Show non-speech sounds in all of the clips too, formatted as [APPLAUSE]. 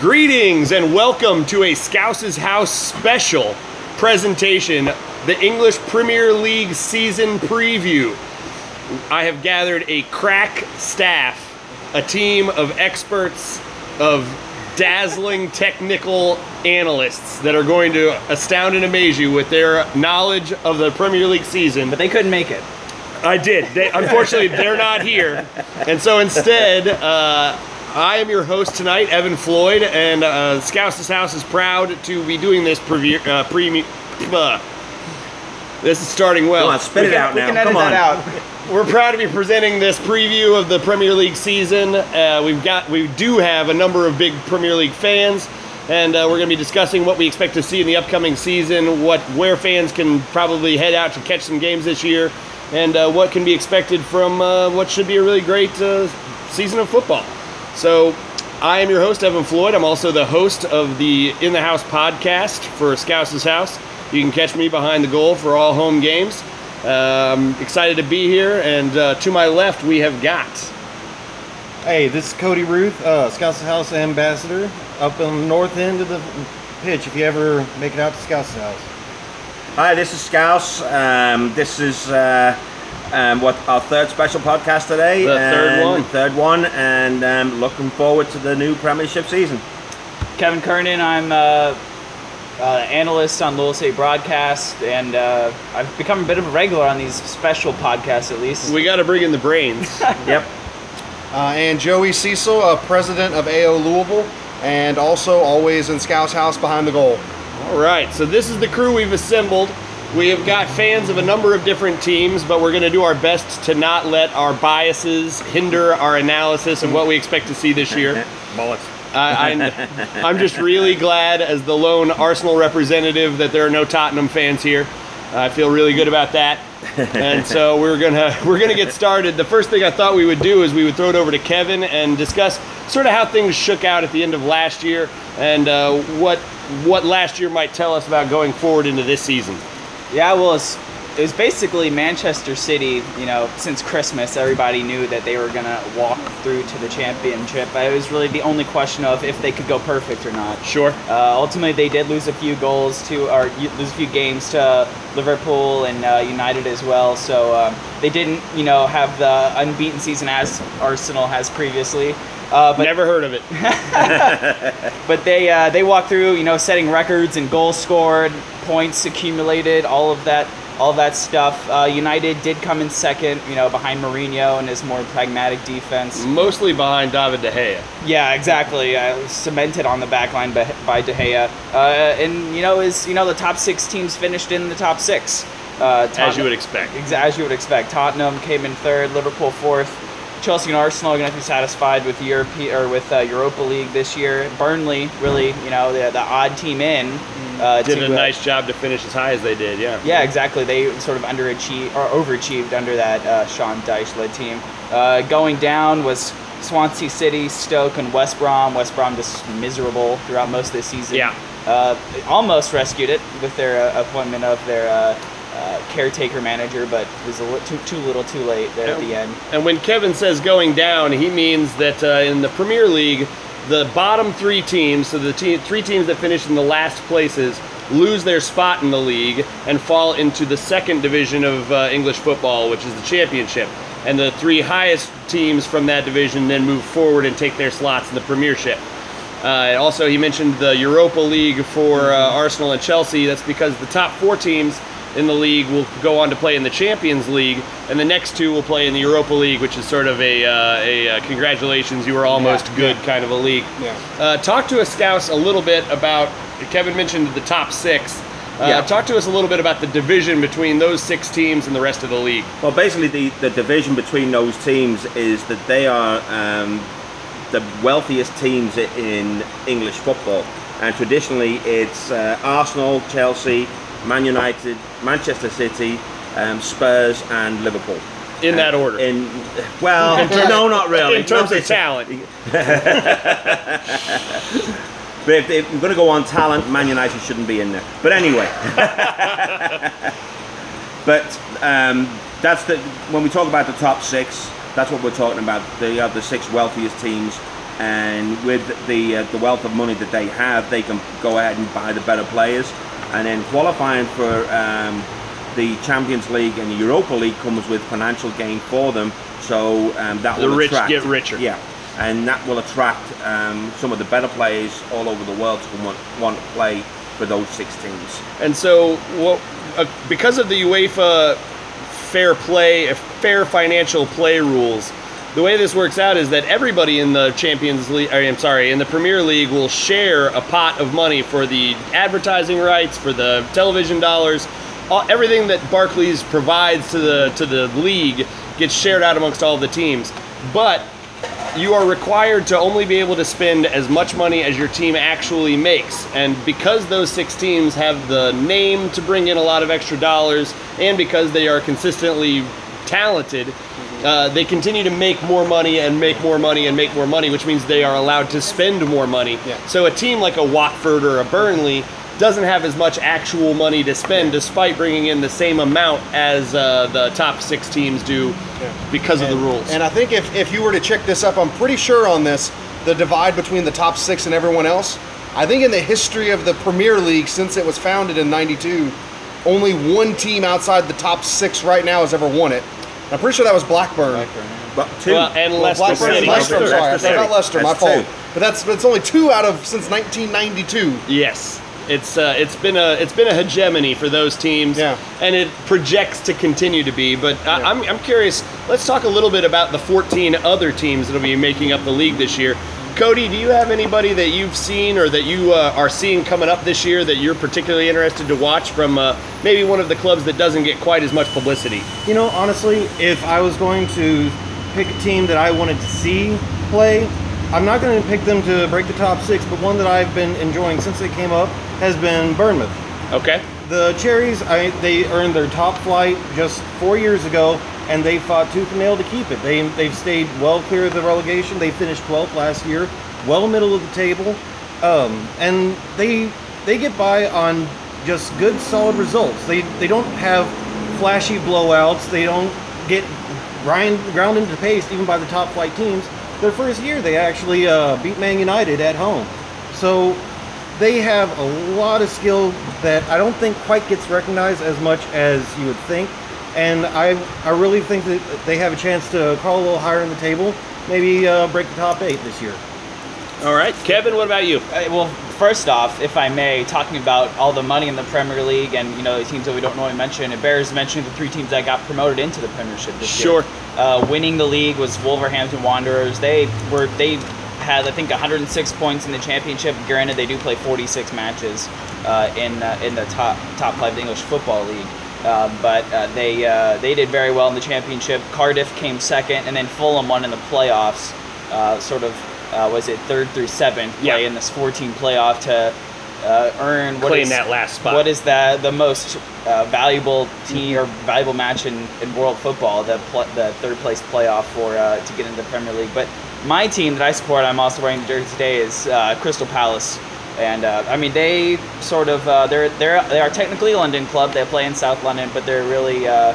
Greetings and welcome to a Scouse's House special presentation, the English Premier League season preview. I have gathered a crack staff, a team of experts, of dazzling technical analysts that are going to astound and amaze you with their knowledge of the Premier League season. But they couldn't make it. I did. They, unfortunately, they're not here, and so instead, uh, I am your host tonight, Evan Floyd, and uh, Scouse's House is proud to be doing this preview. Uh, premi- uh, this is starting well. Come on, spit it out we now. can edit Come on. that out. [LAUGHS] We're proud to be presenting this preview of the Premier League season. Uh, we've got, we do have a number of big Premier League fans, and uh, we're going to be discussing what we expect to see in the upcoming season, what where fans can probably head out to catch some games this year, and uh, what can be expected from uh, what should be a really great uh, season of football. So, I am your host, Evan Floyd. I'm also the host of the In the House podcast for Scouse's House. You can catch me behind the goal for all home games. I'm excited to be here, and uh, to my left we have got. Hey, this is Cody Ruth, uh, Scouse's House ambassador, up on the north end of the pitch. If you ever make it out to Scouse's House, Hi, this is Scouse. Um, this is uh, um, what our third special podcast today. The third and- one. Third one, and um, looking forward to the new Premiership season. Kevin Kernen, I'm uh, uh, analyst on Lowell State Broadcast, and uh, I've become a bit of a regular on these special podcasts, at least. We got to bring in the brains. [LAUGHS] Yep. uh, and Joey Cecil, uh, president of AO Louisville, and also always in Scouse's House behind the goal. All right, so this is the crew we've assembled. We have got fans of a number of different teams, but we're going to do our best to not let our biases hinder our analysis of what we expect to see this year. [LAUGHS] Bullets. I, I, I'm just really glad, as the lone Arsenal representative, that there are no Tottenham fans here. I feel really good about that, and so [LAUGHS] we're gonna we're gonna get started. The first thing I thought we would do is we would throw it over to Kevin and discuss sort of how things shook out at the end of last year and uh, what what last year might tell us about going forward into this season. Yeah, well, it's, it was basically Manchester City. You know, since Christmas, everybody knew that they were gonna walk through to the championship. It was really the only question of if they could go perfect or not. Sure. Uh, ultimately, they did lose a few goals to, or lose a few games to Liverpool and uh, United as well. So um, they didn't, you know, have the unbeaten season as Arsenal has previously. Uh, but Never heard of it. [LAUGHS] but they uh, they walked through, you know, setting records and goals scored, points accumulated, all of that, all that stuff. Uh, United did come in second, you know, behind Mourinho and his more pragmatic defense. Mostly behind David De Gea. Yeah, exactly. Uh, cemented on the back line by, by De Gea. Uh, and, you know, is you know the top six teams finished in the top six. Uh, As you would expect. As you would expect. Tottenham came in third, Liverpool fourth. Chelsea and Arsenal are going to be satisfied with Europe or with uh, Europa League this year. Burnley, really, you know, the, the odd team in. Uh, Did to, a uh, nice job to finish as high as they did, yeah. yeah, exactly. They sort of underachieved or overachieved under that uh, Sean Dyche led team. Uh, going down was Swansea City, Stoke, and West Brom. West Brom just miserable throughout most of the season. Yeah. Uh, almost rescued it with their uh, appointment of their uh, caretaker manager, but it was a li- too, too little too late there at the end. And when Kevin says going down, he means that uh, in the Premier League, the bottom three teams, so the te- three teams that finish in the last places, lose their spot in the league and fall into the second division of uh, English football, which is the Championship. And the three highest teams from that division then move forward and take their slots in the Premiership. Uh, also, he mentioned the Europa League for uh, Arsenal and Chelsea. That's because the top four teams in the league will go on to play in the Champions League, and the next two will play in the Europa League, which is sort of a, uh, a uh, congratulations, you were almost Yeah, good kind of a league. Yeah. Uh, talk to us, Scouse, a little bit about. Kevin mentioned the top six. Uh, Yeah. Talk to us a little bit about the division between those six teams and the rest of the league. Well, basically, the, the division between those teams is that they are um, the wealthiest teams in English football. And traditionally, it's uh, Arsenal, Chelsea, Man United, Manchester City, um, Spurs, and Liverpool. In that order. In well, no, not really. In terms of talent. [LAUGHS] But if, if we're going to go on talent, Man United shouldn't be in there. But anyway. [LAUGHS] but um, that's the when we talk about the top six, that's what we're talking about. They are the six wealthiest teams and with the uh, the wealth of money that they have, they can go ahead and buy the better players, and then qualifying for um, the Champions League and the Europa League comes with financial gain for them. So um, that The will rich attract, get richer. Yeah, and that will attract um, some of the better players all over the world to want, want to play for those six teams. And so, what, uh, because of the UEFA fair play, fair financial play rules, the way this works out is that everybody in the Champions League, I'm sorry, in the Premier League will share a pot of money for the advertising rights, for the television dollars, all, everything that Barclays provides to the to the league gets shared out amongst all the teams. But you are required to only be able to spend as much money as your team actually makes. And because those six teams have the name to bring in a lot of extra dollars, and because they are consistently talented, uh, they continue to make more money and make more money and make more money, which means they are allowed to spend more money. Yeah. So a team like a Watford or a Burnley doesn't have as much actual money to spend, despite bringing in the same amount as uh, the top six teams do because of the rules. And I think if, if you were to check this up, I'm pretty sure on this, the divide between the top six and everyone else. I think in the history of the Premier League since it was founded in '92, only one team outside the top six right now has ever won it. I'm pretty sure that was Blackburn. But two, Well, and Well, Leicester Blackburn City. and Leicester. I'm sorry, I Leicester forgot City. Leicester. My fault. two. But that's but it's only two out of since 1992. Yes, it's uh, it's been a it's been a hegemony for those teams, Yeah. and it projects to continue to be. But I, Yeah. I'm I'm curious. Let's talk a little bit about the 14 other teams that'll be making up the league this year. Cody, do you have anybody that you've seen or that you uh, are seeing coming up this year that you're particularly interested to watch from uh, maybe one of the clubs that doesn't get quite as much publicity? You know, honestly, if I was going to pick a team that I wanted to see play, I'm not going to pick them to break the top six, but one that I've been enjoying since they came up has been Bournemouth. Okay. The Cherries, I, they earned their top flight just four years ago, and they fought tooth and nail to keep it. They, they've stayed well clear of the relegation. They finished 12th last year, well middle of the table, um, and they they get by on just good, solid results. They they don't have flashy blowouts. They don't get grind, ground into pace even by the top flight teams. Their first year, they actually uh, beat Man United at home. So they have a lot of skill that I don't think quite gets recognized as much as you would think. And I, I really think that they have a chance to crawl a little higher in the table, maybe uh, break the top eight this year. All right, Kevin. What about you? Uh, well, first off, if I may, talking about all the money in the Premier League and you know the teams that we don't normally mention, it bears mentioning the three teams that got promoted into the Premiership this Sure. year. Uh, winning the league was Wolverhampton Wanderers. They were they had I think 106 points in the championship. Granted, they do play 46 matches uh, in uh, in the top top five of the English Football League. Uh, but uh, they uh, they did very well in the championship. Cardiff came second, and then Fulham won in the playoffs. Uh, sort of uh, was it third through seventh Yeah. play in this 14 playoff to uh, earn what Claim is- that last spot. What is that the most uh, valuable team or valuable match in, in world football? The pl- the third place playoff for uh, to get into the Premier League. But my team that I support, I'm also wearing the jersey today, is uh, Crystal Palace. And uh, I mean, they sort of uh, they're they're they are technically a London club. They play in South London, but they're really uh,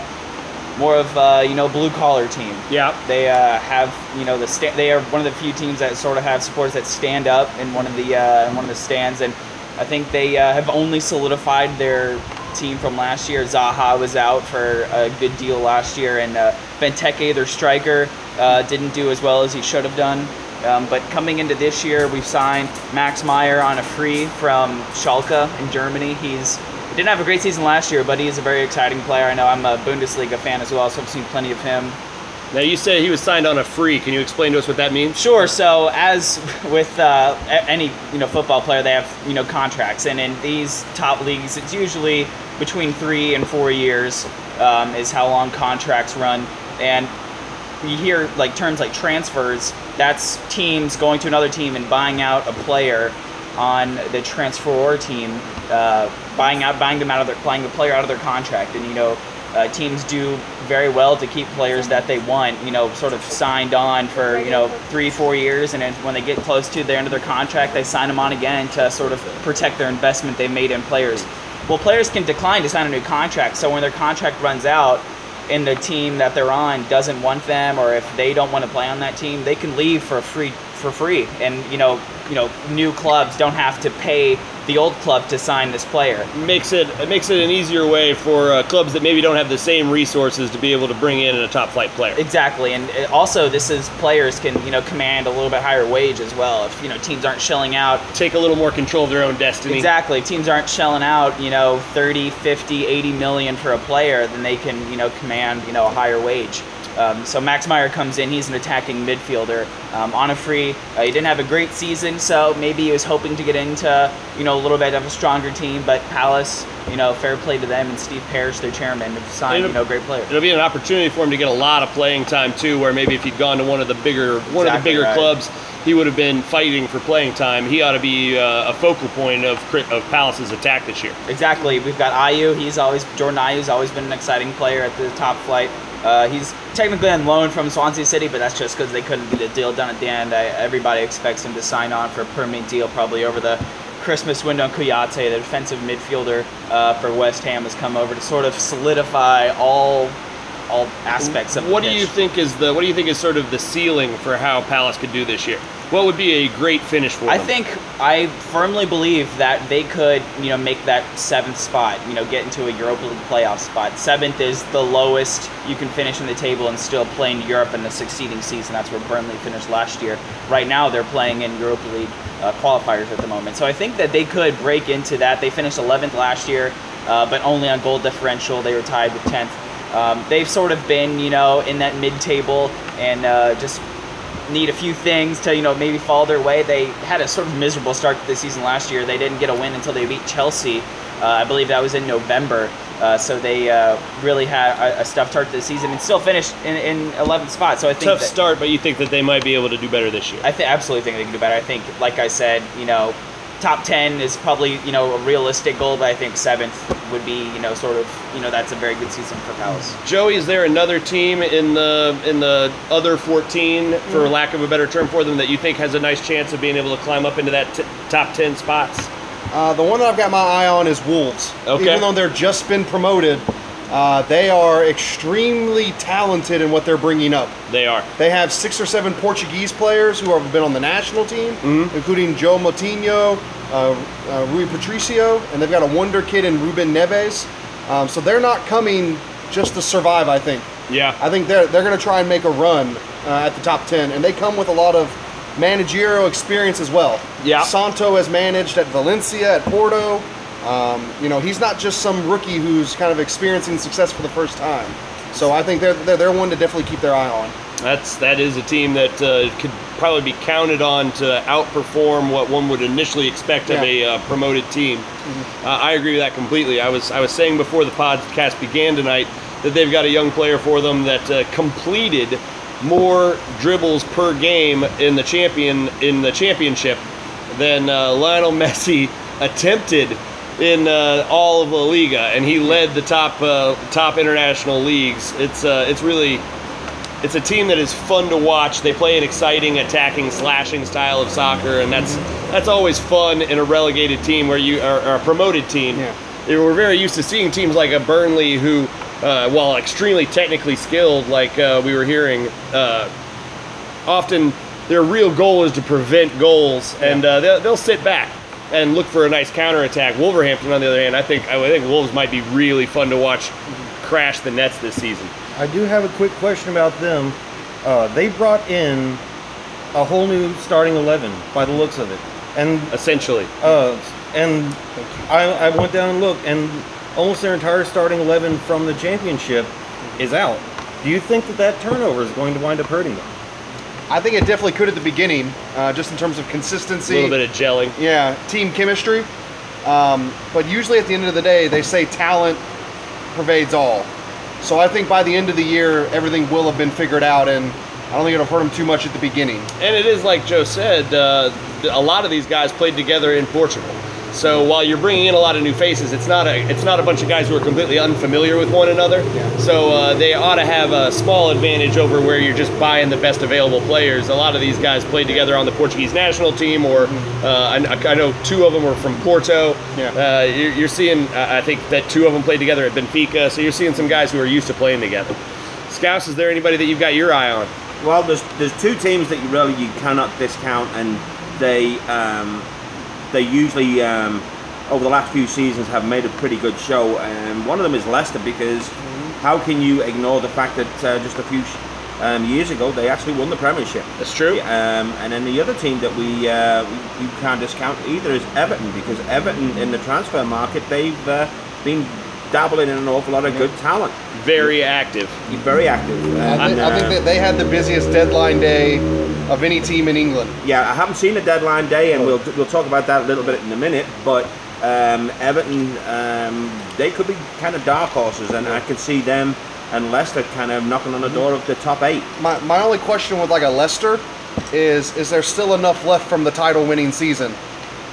more of uh, you know blue collar team. Yeah. They uh, have you know the sta- they are one of the few teams that sort of have supporters that stand up in one of the uh, in one of the stands, and I think they uh, have only solidified their team from last year. Zaha was out for a good deal last year, and uh, Benteke, their striker, uh, didn't do as well as he should have done. Um, but coming into this year, we've signed Max Meyer on a free from Schalke in Germany. He's he didn't have a great season last year, but he's a very exciting player. I know I'm a Bundesliga fan as well, so I've seen plenty of him. Now you said he was signed on a free. Can you explain to us what that means? Sure. So as with uh, any you know football player, they have you know contracts, and in these top leagues, it's usually between three and four years um, is how long contracts run. And you hear like terms like transfers. That's teams going to another team and buying out a player on the transferor team, uh, buying out buying them out of their buying the player out of their contract, and you know. Uh, teams do very well to keep players that they want, you know, sort of signed on for, you know, three, four years, and then when they get close to the end of their contract, they sign them on again to sort of protect their investment they made in players. Well, players can decline to sign a new contract, so when their contract runs out and the team that they're on doesn't want them, or if they don't want to play on that team, they can leave for a free for free, and you know, you know, new clubs don't have to pay the old club to sign this player. makes it it makes it an easier way for uh, clubs that maybe don't have the same resources to be able to bring in a top flight player. Exactly, and uh, also this is players can you know command a little bit higher wage as well if you know teams aren't shelling out Take a little more control of their own destiny. Exactly. Teams aren't shelling out, you know, 30, 50, 80 million for a player, then they can, you know, command, you know, a higher wage. Um, so Max Meyer comes in. He's an attacking midfielder um, on a free. Uh, he didn't have a great season, so maybe he was hoping to get into, you know, a little bit of a stronger team. But Palace, you know, fair play to them, and Steve Parish, their chairman, have signed, It'll- you know, great players. It'll be an opportunity for him to get a lot of playing time too. Where maybe if he'd gone to one of the bigger one of the bigger right. clubs, he would have been fighting for playing time. He ought to be uh, a focal point of of Palace's attack this year. Exactly. We've got Ayew. He's always Jordan Ayew's always been an exciting player at the top flight. Uh, he's technically on loan from Swansea City, but that's just because they couldn't get a deal done at the end. I, everybody expects him to sign on for a permanent deal probably over the Christmas window. Kouyate, the defensive midfielder uh, for West Ham, has come over to sort of solidify all all aspects of. What the do you think is the what do you think is sort of the ceiling for how Palace could do this year? What would be a great finish for I them? think I firmly believe that they could, you know, make that seventh spot. You know, get into a Europa League playoff spot. Seventh is the lowest you can finish in the table and still play in Europe in the succeeding season. That's where Burnley finished last year. Right now, they're playing in Europa League uh, qualifiers at the moment. So I think that they could break into that. They finished 11th last year, uh, but only on goal differential. They were tied with 10th. Um, they've sort of been, you know, in that mid-table and uh, just need a few things to you know maybe fall their way. They had a sort of miserable start to the season last year. They didn't get a win until they beat Chelsea. Uh, I believe that was in November. Uh, so they uh, really had a, a tough start to the season and still finished in, in 11th spot. So I think tough that, start, but you think that they might be able to do better this year. I th- absolutely think they can do better. I think, like I said, you know, top 10 is probably you know a realistic goal, but I think seventh would be you know sort of you know that's a very good season for Palace. Joey, is there another team in the in the other 14, Mm. for lack of a better term for them, that you think has a nice chance of being able to climb up into that t- top 10 spots? Uh, the one that I've got my eye on is Wolves. Okay. Even though they're just been promoted, uh, they are extremely talented in what they're bringing up. They are. They have six or seven Portuguese players who have been on the national team, including Joe Moutinho, uh, uh, Rui Patricio, and they've got a wonder kid in Ruben Neves. Um, so they're not coming just to survive, I think. Yeah. I think they're, they're going to try and make a run uh, at the top 10, and they come with a lot of managerial experience as well. Yeah. Santo has managed at Valencia, at Porto. Um, you know, he's not just some rookie who's kind of experiencing success for the first time. So I think they're, they're, they're one to definitely keep their eye on. That's that is a team that uh, could probably be counted on to outperform what one would initially expect of a uh, promoted team. Uh, I agree with that completely. I was I was saying before the podcast began tonight that they've got a young player for them that uh, completed more dribbles per game in the champion in the championship than uh, Lionel Messi [LAUGHS] attempted in uh, all of La Liga, and he led the top uh, top international leagues. It's uh, it's really it's a team that is fun to watch. They play an exciting attacking, slashing style of soccer, and that's that's always fun in a relegated team where you are a promoted team. Yeah. We're very used to seeing teams like a Burnley who, uh, while extremely technically skilled, like uh, we were hearing, uh, often their real goal is to prevent goals, and uh, they'll, they'll sit back and look for a nice counterattack. Wolverhampton, on the other hand, I think I think Wolves might be really fun to watch crash the nets this season. I do have a quick question about them. Uh, they brought in a whole new starting eleven by the looks of it, and Essentially, uh, and I, I went down and looked, and almost their entire starting eleven from the championship is out. Do you think that that turnover is going to wind up hurting them? I think it definitely could at the beginning, uh, just in terms of consistency. a little bit of gelling. Yeah, team chemistry. Um, but usually at the end of the day, they say talent pervades all. So I think by the end of the year, everything will have been figured out, and I don't think it'll hurt them too much at the beginning. And it is like Joe said, uh, a lot of these guys played together in Portugal. So while you're bringing in a lot of new faces, it's not a it's not a bunch of guys who are completely unfamiliar with one another. So uh, they ought to have a small advantage over where you're just buying the best available players. A lot of these guys played together on the Portuguese national team, or uh, I, I know two of them were from Porto. Yeah. Uh, you're, you're seeing, I think that two of them played together at Benfica. So you're seeing some guys who are used to playing together. Scouse, is there anybody that you've got your eye on? Well, there's there's two teams that you really you cannot discount, and they um, they usually um, over the last few seasons have made a pretty good show. And one of them is Leicester because how can you ignore the fact that uh, just a few sh- um, years ago they actually won the Premiership? That's true. Um, and then the other team that we uh, we- can't discount either is Everton because Everton in the transfer market they've uh, been dabbling in an awful lot of good talent. Very active. Very active. I think, And, I think uh, that they had the busiest deadline day of any team in England. Yeah, I haven't seen the deadline day, and we'll we'll talk about that a little bit in a minute. But um, Everton, um, they could be kind of dark horses, and I can see them and Leicester kind of knocking on the door of the top eight. My, my only question with like a Leicester is is there still enough left from the title winning season?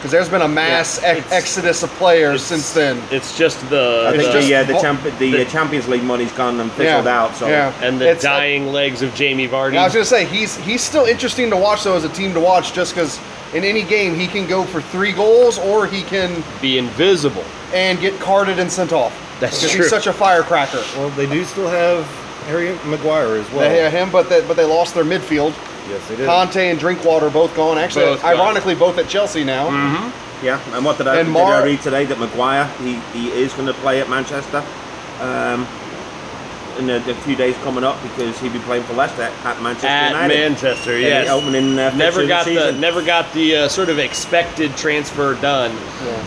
Because there's been a mass Yeah, ex- it's- exodus of players since then. It's just the, I think the- just- the uh, the, champ- the, the- uh Champions League money's gone and fizzled out. So yeah. and the It's, uh, dying legs of Jamie Vardy. I was gonna say he's he's still interesting to watch though as a team to watch just because in any game he can go for three goals or he can be invisible. and get carded and sent off. That's 'Cause true. He's such a firecracker. Well, they do still have Harry Maguire as well. They had him, but they, but they lost their midfield. Yes, they did. Kanté and Drinkwater both gone. Actually, Both gone. ironically, both at Chelsea now. yeah. And what did I, And did Mar- I read today that Maguire he, he is going to play at Manchester. Um, in a, a few days coming up because he'll be playing for Leicester at Manchester At United. Manchester, In yes. opening uh, never of got the, season. never got the uh, sort of expected transfer done,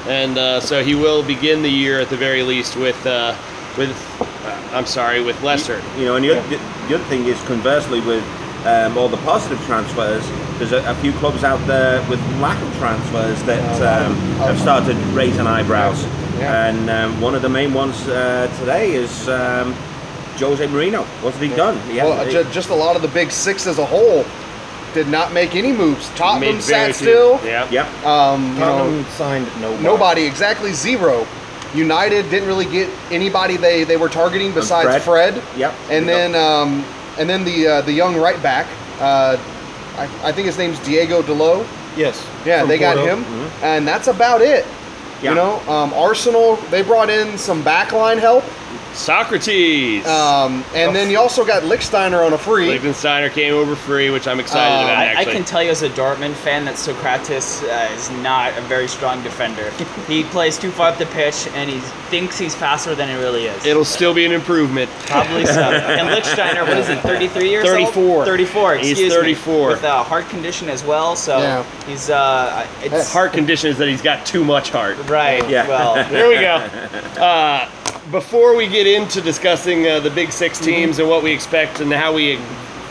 and uh, so he will begin the year at the very least with uh, with uh, I'm sorry with Leicester. You know, and the, other, the other thing is conversely with um, all the positive transfers, there's a, a few clubs out there with lack of transfers that um, have started raising eyebrows. Yeah. And um, one of the main ones uh, today is um, Jose Mourinho. What's he done? He Well, hasn't- just a lot of the big six as a whole did not make any moves. Tottenham sat still. Yeah. Yep. Um, you know, signed nobody. nobody exactly zero. United didn't really get anybody they, they were targeting besides Fred. Fred. Yep. And then um, and then the uh, the young right back. Uh, I, I think his name's Diego Dalot. Yes. Yeah, they got Porto. him, and that's about it. Yeah. You know, um, Arsenal they brought in some backline help, Sokratis. um, and then you also got Lichtsteiner on a free. Liechtensteiner came over free, which I'm excited Uh, about. I, I can tell you as a Dortmund fan that Sokratis uh, is not a very strong defender. [LAUGHS] he plays too far up the pitch and he thinks he's faster than he really is. it'll still be an improvement. Probably so. [LAUGHS] And Lichtsteiner, what is he, 33 years 34. old? 34. He's excuse 34. Me, with a heart condition as well, so Yeah. he's, uh, it's, Heart condition is that he's got too much heart. right, Yeah. well, [LAUGHS] There we go. Before we get into discussing uh, the Big 6 teams and what we expect and how we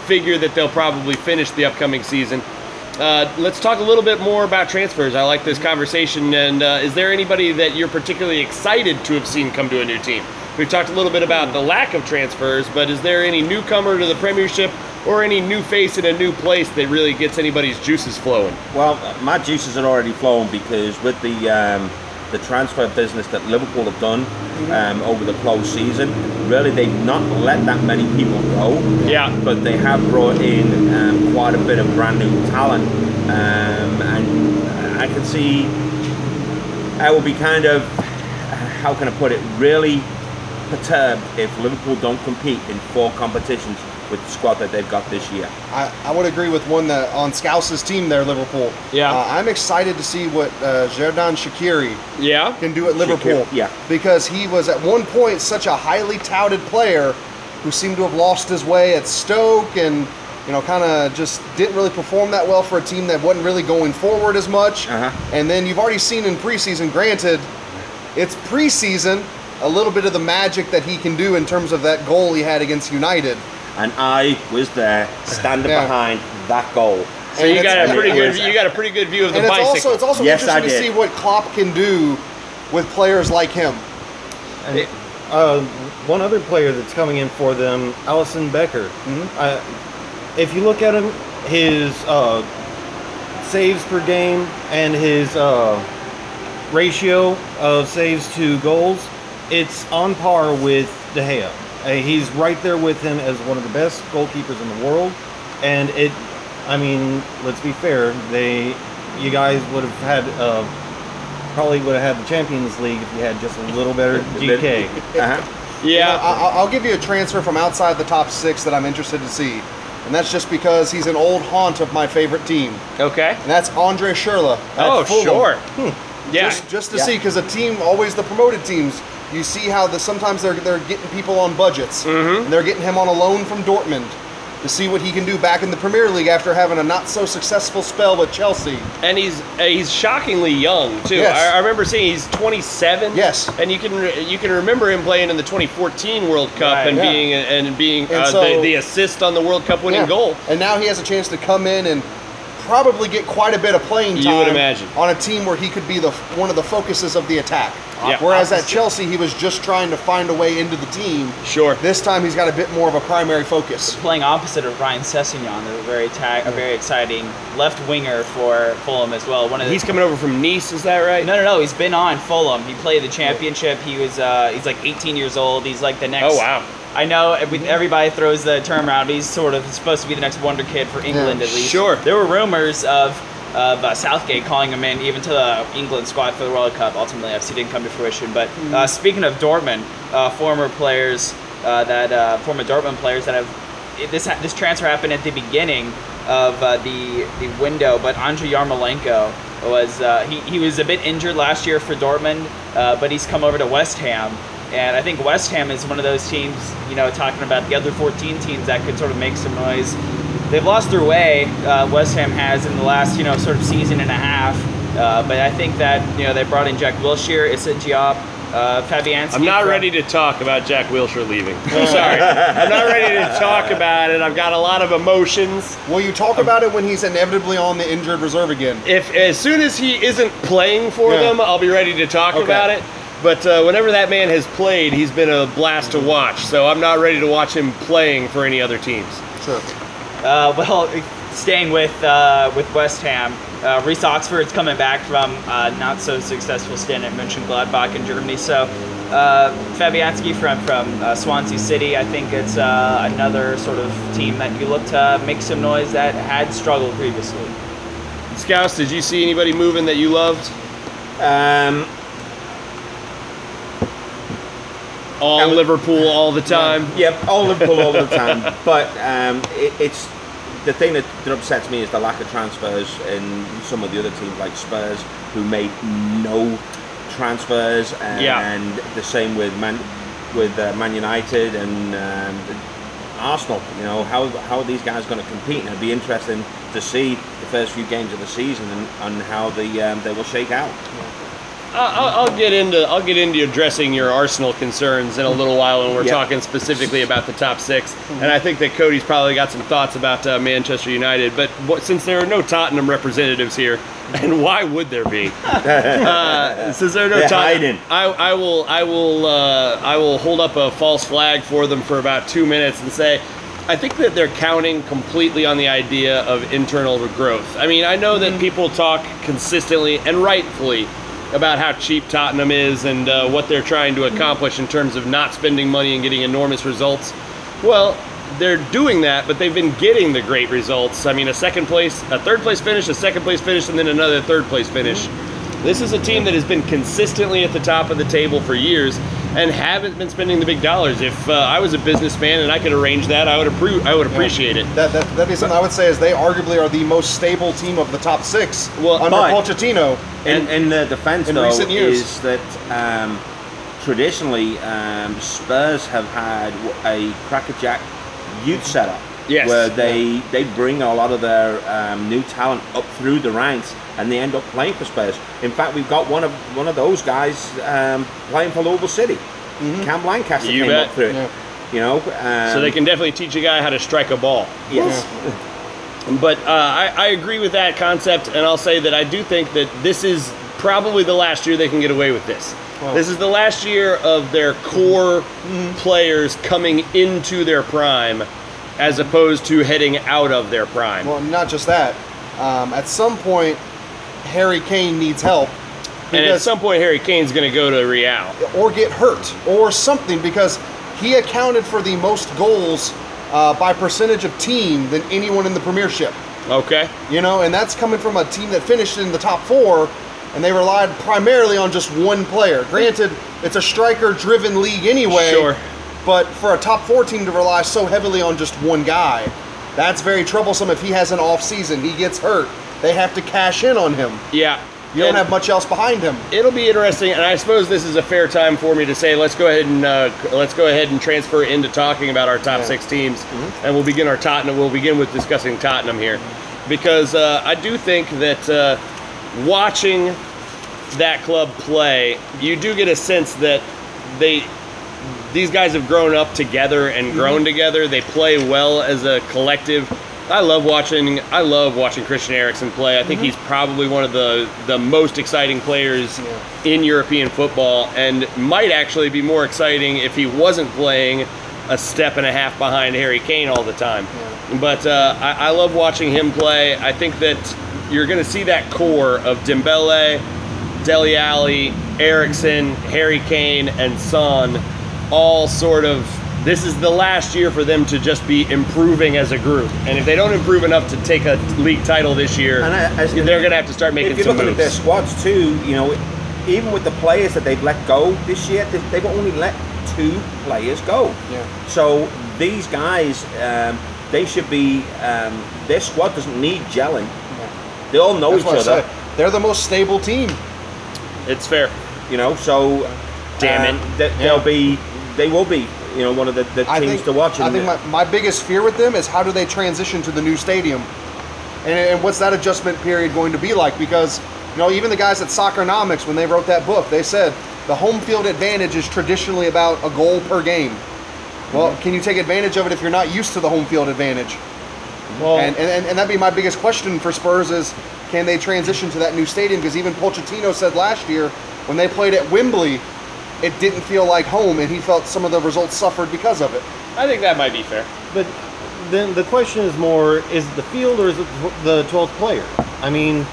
figure that they'll probably finish the upcoming season, uh, let's talk a little bit more about transfers. I like this conversation. And uh, is there anybody that you're particularly excited to have seen come to a new team? We've talked a little bit about the lack of transfers, but is there any newcomer to the Premiership or any new face in a new place that really gets anybody's juices flowing? Well, my juices are already flowing because with the um, the transfer business that Liverpool have done um, over the close season, really they've not let that many people go. Yeah. But they have brought in um, quite a bit of brand new talent, um, and I can see I will be kind of how can I put it really perturbed if Liverpool don't compete in four competitions with the squad that they've got this year. I, I would agree with one that on Scouse's team there, Liverpool. Yeah. Uh, I'm excited to see what uh, Xherdan Shaqiri Yeah. can do at Liverpool. Yeah. Because he was at one point such a highly touted player who seemed to have lost his way at Stoke and you know kind of just didn't really perform that well for a team that wasn't really going forward as much. Uh-huh. And then you've already seen in preseason, granted, it's preseason, a little bit of the magic that he can do in terms of that goal he had against United. And I was there standing Yeah. behind that goal. So And you got a pretty it's- good you got a pretty good view of the and it's bicycle. also it's also Yes, I interesting to did. see what Klopp can do with players like him. And, uh, one other player that's coming in for them, Alisson Becker. Uh, if you look at him, his uh, saves per game and his uh, ratio of saves to goals, it's on par with De Gea. Uh, he's right there with him as one of the best goalkeepers in the world, and it. I mean, let's be fair. They, you guys would have had uh, probably would have had the Champions League if you had just a little better [LAUGHS] GK. Uh-huh. You know, yeah. I, I'll give you a transfer from outside the top six that I'm interested to see. and that's just because he's an old haunt of my favorite team, Okay. and that's Andre Schurrle. Oh, Fulham. sure. Yeah. Just, just to Yeah. see, because a team, always the promoted teams, you see how the sometimes they're they're getting people on budgets, Mm-hmm. and they're getting him on a loan from Dortmund to see what he can do back in the Premier League after having a not so successful spell with Chelsea. and he's uh, he's shockingly young too. Yes. I, I remember seeing he's 27. Yes. and you can you can remember him playing in the 2014 World Cup Right. and Yeah. being and being And uh, so- the, the assist on the World Cup winning Yeah. goal. And now he has a chance to come in and probably get quite a bit of playing You time would imagine. on a team where he could be the one of the focuses of the attack. Yeah. Whereas at Chelsea, he was just trying to find a way into the team. Sure. This time, he's got a bit more of a primary focus. Playing opposite of Ryan Sessegnon, a very ta- a very exciting left winger for Fulham as well. One of the, He's coming over from Nice, is that right? No, no, no. He's been on Fulham. He played the championship. He was uh, he's like 18 years old. He's like the next. Oh wow. I know every- everybody throws the term around. He's sort of supposed to be the next wonder kid for England Yeah. at least. Sure. There were rumors of of uh, Southgate calling him in even to the England squad for the World Cup. Ultimately, obviously didn't come to fruition. But uh, speaking of Dortmund, uh, former players uh, that uh, former Dortmund players that have this this transfer happened at the beginning of uh, the the window, but Andriy Yarmolenko was uh, he, he was a bit injured last year for Dortmund, uh, but he's come over to West Ham, and I think West Ham is one of those teams. You know, talking about the other 14 teams that could sort of make some noise. They've lost their way. Uh, West Ham has in the last you know sort of season and a half, uh, but I think that you know they brought in Jack Wilshere, Issa Diop, uh, Fabianski. I'm not from- ready to talk about Jack Wilshere leaving. [LAUGHS] I'm sorry. I'm not ready to talk about it. I've got a lot of emotions. Will you talk about it when he's inevitably on the injured reserve again? If as soon as he isn't playing for Yeah. them, I'll be ready to talk Okay. about it. But uh, whenever that man has played, he's been a blast to watch. So I'm not ready to watch him playing for any other teams. Sure. Uh, well, [LAUGHS] staying with uh, with West Ham, uh, Reece Oxford's coming back from uh, not so successful stint at Mönchengladbach in Germany. So uh, Fabianski from from uh, Swansea City, I think it's uh, another sort of team that you look to make some noise that had struggled previously. Scouse, did you see anybody moving that you loved? Um, All Um, Liverpool all the time. Yep, all Liverpool all the time. [LAUGHS] But um, it, it's the thing that, that upsets me is the lack of transfers in some of the other teams like Spurs, who made no transfers, and, Yeah. the same with Man with uh, Man United and um, Arsenal. You know how how are these guys going to compete? And it'd be interesting to see the first few games of the season and, and how the um, they will shake out. I'll, I'll get into I'll get into addressing your Arsenal concerns in a little while when we're Yeah. talking specifically about the top six. And I think that Cody's probably got some thoughts about uh, Manchester United. But what, since there are no Tottenham representatives here, [LAUGHS] and why would there be? [LAUGHS] uh, since there are no They're Tottenham. I, I will I will uh, I will hold up a false flag for them for about two minutes and say. I think that they're counting completely on the idea of internal growth. I mean, I know that people talk consistently and rightfully about how cheap Tottenham is and uh, what they're trying to accomplish in terms of not spending money and getting enormous results. Well, they're doing that, but they've been getting the great results. I mean, a second place, a third place finish, a second place finish, and then another third place finish. This is a team that has been consistently at the top of the table for years and haven't been spending the big dollars. If uh, I was a businessman and I could arrange that, I would appro- I would appreciate it. That, that that'd be something I would say is they arguably are the most stable team of the top six Well, under but- Pochettino. In, in the defence, in though, recent years. is that um, traditionally um, Spurs have had a crackerjack youth setup, Yes. where they they bring a lot of their um, new talent up through the ranks, and they end up playing for Spurs. In fact, we've got one of one of those guys um, playing for Louisville City. Cam Lancaster You came bet. up through it. Yeah. You know, um, So they can definitely teach a guy how to strike a ball. Yes. But uh, I, I agree with that concept, and I'll say that I do think that this is probably the last year they can get away with this. this is the last year of their core players coming into their prime, as opposed to heading out of their prime. Well, not just that. Um, at some point, Harry Kane needs help. and at some point, Harry Kane's going to go to Real. or get hurt or something because he accounted for the most goals uh, by percentage of team than anyone in the Premiership. Okay. You know, and that's coming from a team that finished in the top four, and they relied primarily on just one player. Granted, it's a striker-driven league anyway. Sure. But for a top four team to rely so heavily on just one guy, That's very troublesome if he has an off season. He gets hurt. They have to cash in on him. Yeah. You don't And- have much else behind him. it'll be interesting, and I suppose this is a fair time for me to say let's go ahead and uh, let's go ahead and transfer into talking about our top Yeah. six teams, and we'll begin our Tottenham. We'll begin with discussing Tottenham here, because uh, I do think that uh, watching that club play, you do get a sense that they these guys have grown up together and grown together. They play well as a collective. I love watching. I love watching Christian Eriksen play. I think he's probably one of the the most exciting players in European football, and might actually be more exciting if he wasn't playing a step and a half behind Harry Kane all the time. But uh, I, I love watching him play. I think that you're going to see that core of Dembele, Dele Alli, Eriksen, Harry Kane, and Son all sort of. This is the last year for them to just be improving as a group. And if they don't improve enough to take a league title this year, And I- I- they're going to have to start making if you're some looking at their squads too, you know, even with the players that they've let go this year, they- they've only let two players go. Yeah. So these guys, um, they should be. Um, their squad doesn't need gelling. They all know That's each other. They're the most stable team. It's fair. You know, so Damn um, it. they, they'll be. They will be. You know, one of the, the teams think, to watch. I think my, my biggest fear with them is how do they transition to the new stadium? And, and what's that adjustment period going to be like? Because, you know, even the guys at Soccernomics, when they wrote that book, they said the home field advantage is traditionally about a goal per game. Well, mm-hmm. can you take advantage of it if you're not used to the home field advantage? Well, And, and, and that'd be my biggest question for Spurs is can they transition to that new stadium? Because even Pochettino said last year when they played at Wembley, it didn't feel like home, and he felt some of the results suffered because of it. I think that might be fair. but then the question is more: is it the field or is it the twelfth player? I mean,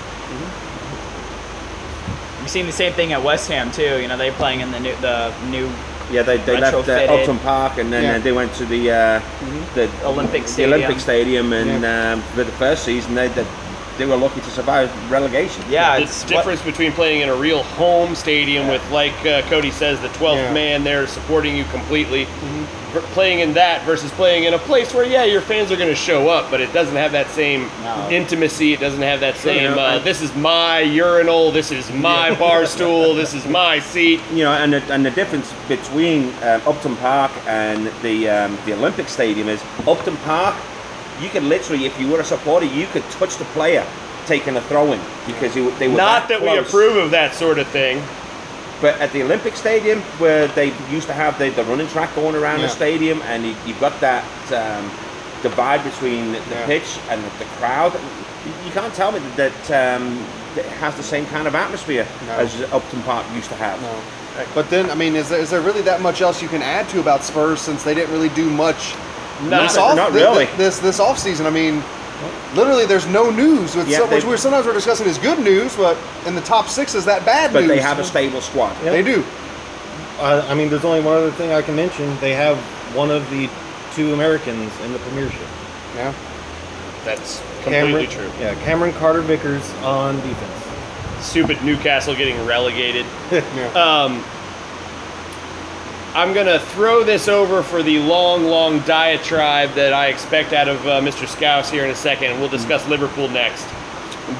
We've seen the same thing at West Ham too. You know, they're playing in the new the new Yeah, they, they left uh, Retrofitted. Upton Park and then Yeah. uh, they went to the uh, the Olympic Stadium. the Stadium. Olympic Stadium, and um, for the first season they, they they were lucky to survive relegation. yeah. the It's what- difference between playing in a real home stadium with, like uh, Cody says, the 12th Yeah. man there supporting you completely, ver- playing in that versus playing in a place where, yeah, your fans are going to show up, but it doesn't have that same No. intimacy. It doesn't have that same, know, uh, I- this is my urinal, this is my bar stool, this is my seat. You know, and the, and the difference between um, Upton Park and the um, the Olympic Stadium is Upton Park. You could literally, if you were a supporter, you could touch the player taking a throw in because you, they were Not that we close. approve of that sort of thing. But at the Olympic Stadium, where they used to have the, the running track going around Yeah. the stadium, and you, you've got that um, divide between the Yeah. pitch and the, the crowd, you, you can't tell me that, um, that it has the same kind of atmosphere No. as Upton Park used to have. But then, I mean, is there, is there really that much else you can add to about Spurs since they didn't really do much Not- this off, not thi- really. thi- this this off season? I mean, literally, there's no news. With Yeah, so, which we're sometimes we're discussing is good news, but in the top six is that bad news. But news? they have a stable squad. Yeah. They do. uh, I mean, there's only one other thing I can mention. They have one of the two Americans in the Premiership. Yeah. That's completely Cameron, true. Yeah, Cameron Carter Vickers on defense. Stupid Newcastle getting relegated. [LAUGHS] Yeah. Um, I'm gonna throw this over for the long, long diatribe that I expect out of uh, Mr. Scouse here in a second, and we'll discuss Liverpool next.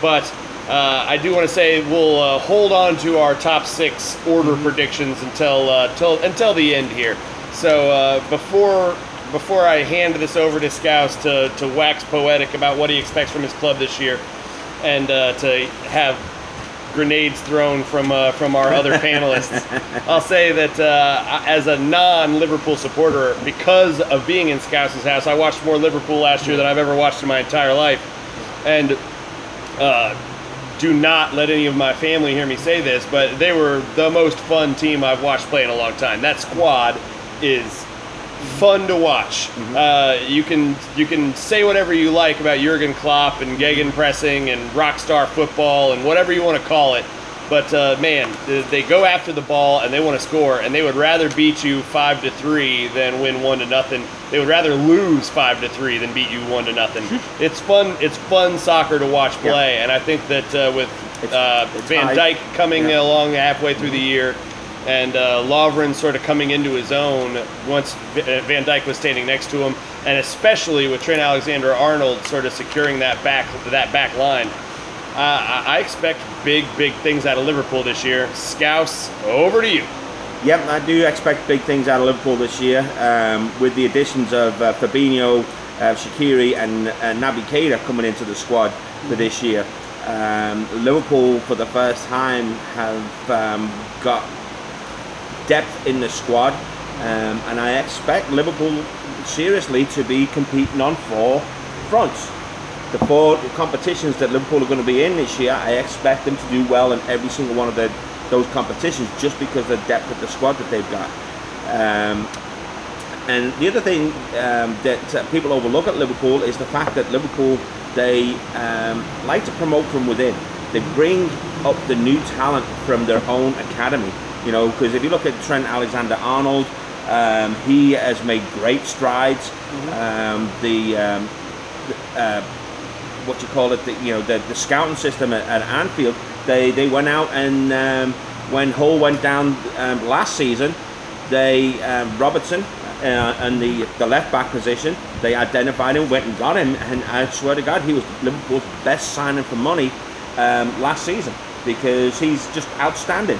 But uh, I do want to say we'll uh, hold on to our top six order predictions until uh, till, until the end here. So uh, before before I hand this over to Scouse to, to wax poetic about what he expects from his club this year, and uh, to have grenades thrown from uh, from our other [LAUGHS] panelists. I'll say that uh, as a non-Liverpool supporter, because of being in Scouse's house, I watched more Liverpool last year than I've ever watched in my entire life, and uh, do not let any of my family hear me say this, but they were the most fun team I've watched play in a long time. That squad is fun to watch. Uh, you can you can say whatever you like about Jurgen Klopp and Gegen pressing and rockstar football and whatever you want to call it. But uh, man, they go after the ball and they want to score, and they would rather beat you five to three than win one to nothing. They would rather lose five to three than beat you one to nothing. [LAUGHS] it's fun. It's fun soccer to watch play, and I think that uh, with It's- uh, it's Van. Dijk coming Yeah. along halfway through the year, and uh, Lovren sort of coming into his own once uh, Van Dijk was standing next to him, and especially with Trent Alexander-Arnold sort of securing that back that back line. Uh, I expect big, big things out of Liverpool this year. Scouse, over to you. Yep, I do expect big things out of Liverpool this year um, with the additions of uh, Fabinho, uh, Shaqiri, and Naby Keita coming into the squad for this year. Um, Liverpool, for the first time, have um, got depth in the squad, um, and I expect Liverpool seriously to be competing on four fronts. The four competitions that Liverpool are going to be in this year, I expect them to do well in every single one of the, those competitions just because of the depth of the squad that they've got. Um, and the other thing um, that uh, people overlook at Liverpool is the fact that Liverpool they um, like to promote from within. They bring up the new talent from their own academy. You know, because if you look at Trent Alexander-Arnold, um, he has made great strides. Um, the um, uh, what you call it, the, you know, the, the scouting system at, at Anfield, they, they went out and um, when Hull went down um, last season, they um, Robertson uh, and the the left back position, they identified him, went and got him, and I swear to God, he was Liverpool's best signing for money um, last season because he's just outstanding.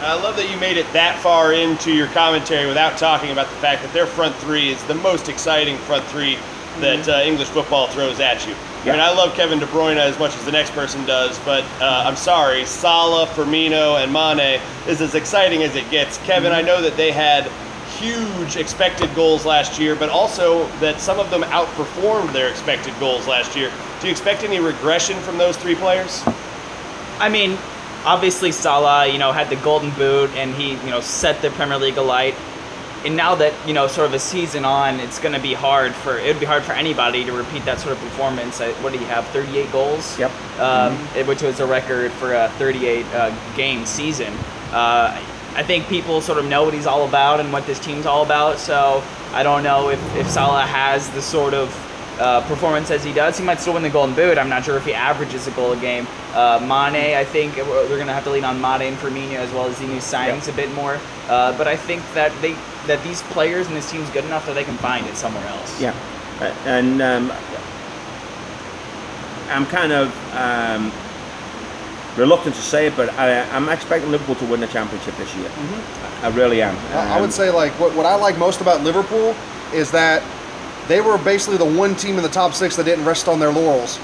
I love that you made it that far into your commentary without talking about the fact that their front three is the most exciting front three that uh, English football throws at you. I mean, I love Kevin De Bruyne as much as the next person does, but uh, I'm sorry, Salah, Firmino, and Mane is as exciting as it gets. Kevin, I know that they had huge expected goals last year, but also that some of them outperformed their expected goals last year. Do you expect any regression from those three players? I mean, obviously Salah, you know, had the golden boot and he, you know, set the Premier League alight. And now that, you know, sort of a season on, it's going to be hard for, it would be hard for anybody to repeat that sort of performance. What do you have, 38 goals? Yep. Um, it- Which was a record for a 38 uh, game season. Uh, I think people sort of know what he's all about and what this team's all about. So I don't know if, if Salah has the sort of uh, performance as he does. He might still win the Golden Boot. I'm not sure if he averages a goal a game. Uh, Mane, I think uh, we're going to have to lean on Mane and Firmino as well as the new signings a bit more. Uh, but I think that they that these players and this team's good enough that they can find it somewhere else. Yeah, Uh, and um, I'm kind of um, reluctant to say it, but I, I'm expecting Liverpool to win the championship this year. I really am. I I Um, would say like what, what I like most about Liverpool is that they were basically the one team in the top six that didn't rest on their laurels.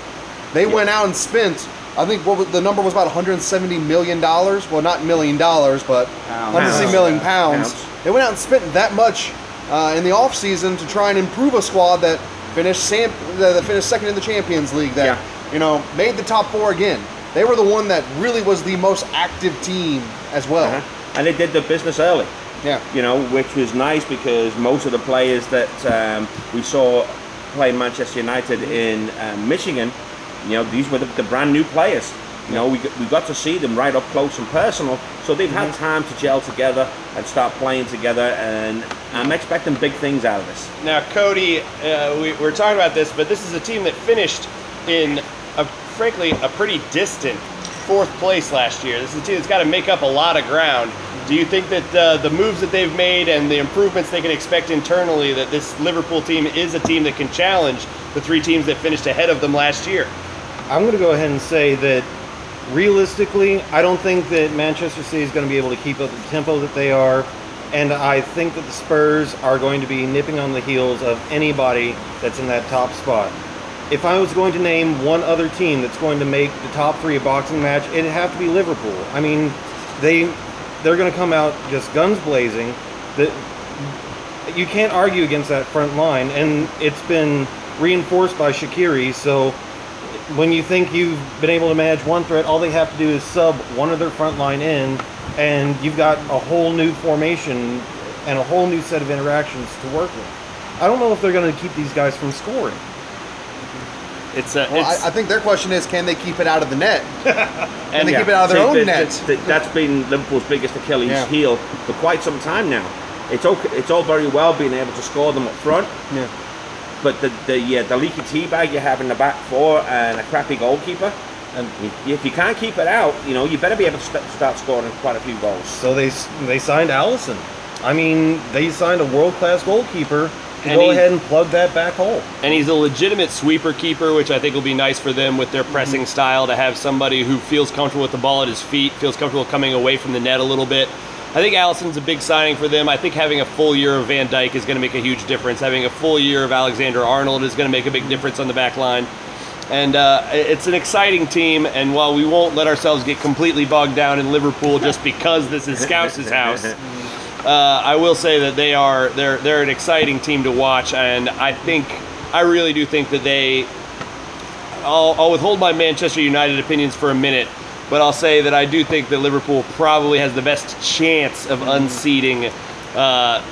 They went out and spent. I think what was, the number was about 170 million dollars. Well, not million dollars, but Pounds. 170 million pounds. Pounds. They went out and spent that much uh, in the off season to try and improve a squad that finished sam- that finished second in the Champions League. That Yeah. you know made the top four again. They were the one that really was the most active team as well. uh-huh. And they did the business early. Yeah. you know, which was nice because most of the players that um, we saw play Manchester United in um, Michigan, you know, these were the, the brand new players. You know, we, got- we got to see them right up close and personal, so they've had time to gel together and start playing together, and I'm expecting big things out of this. Now, Cody, uh, we, we're talking about this, but this is a team that finished in, a, frankly, a pretty distant fourth place last year. This is a team that's got to make up a lot of ground. Do you think that uh, the moves that they've made and the improvements they can expect internally, that this Liverpool team is a team that can challenge the three teams that finished ahead of them last year? I'm going to go ahead and say that realistically, I don't think that Manchester City is going to be able to keep up the tempo that they are. And I think that the Spurs are going to be nipping on the heels of anybody that's in that top spot. If I was going to name one other team that's going to make the top three a boxing match, it'd have to be Liverpool. I mean, they they're going to come out just guns blazing. That you can't argue against that front line, and it's been reinforced by Shaqiri. So when you think you've been able to manage one threat, all they have to do is sub one of their front line in, and you've got a whole new formation and a whole new set of interactions to work with. I don't know if they're going to keep these guys from scoring. It's, uh, Well, it's I, I think their question is, can they keep it out of the net? [LAUGHS] and they keep it out of their See, own the- net. the- the- that's been Liverpool's biggest Achilles Yeah. heel for quite some time now. It's okay, it's all very well being able to score them up front, Yeah. but the the yeah, the leaky tea bag you have in the back four and a crappy goalkeeper, And If you can't keep it out, you know, you better be able to st- start scoring quite a few goals. so they they signed Alisson. I mean, they signed a world class goalkeeper to And go he- ahead and plug that back hole. And he's a legitimate sweeper keeper, which I think will be nice for them with their pressing style to have somebody who feels comfortable with the ball at his feet, feels comfortable coming away from the net a little bit. I think Alisson's a big signing for them. I think having a full year of Van Dijk is going to make a huge difference. Having a full year of Alexander Arnold is going to make a big difference on the back line. And uh, it's an exciting team. And while we won't let ourselves get completely bogged down in Liverpool just because this is Scouse's house, [LAUGHS] uh, I will say that they are they're they're an exciting team to watch, and I think I really do think that they. I'll, I'll withhold my Manchester United opinions for a minute, but I'll say that I do think that Liverpool probably has the best chance of unseating uh,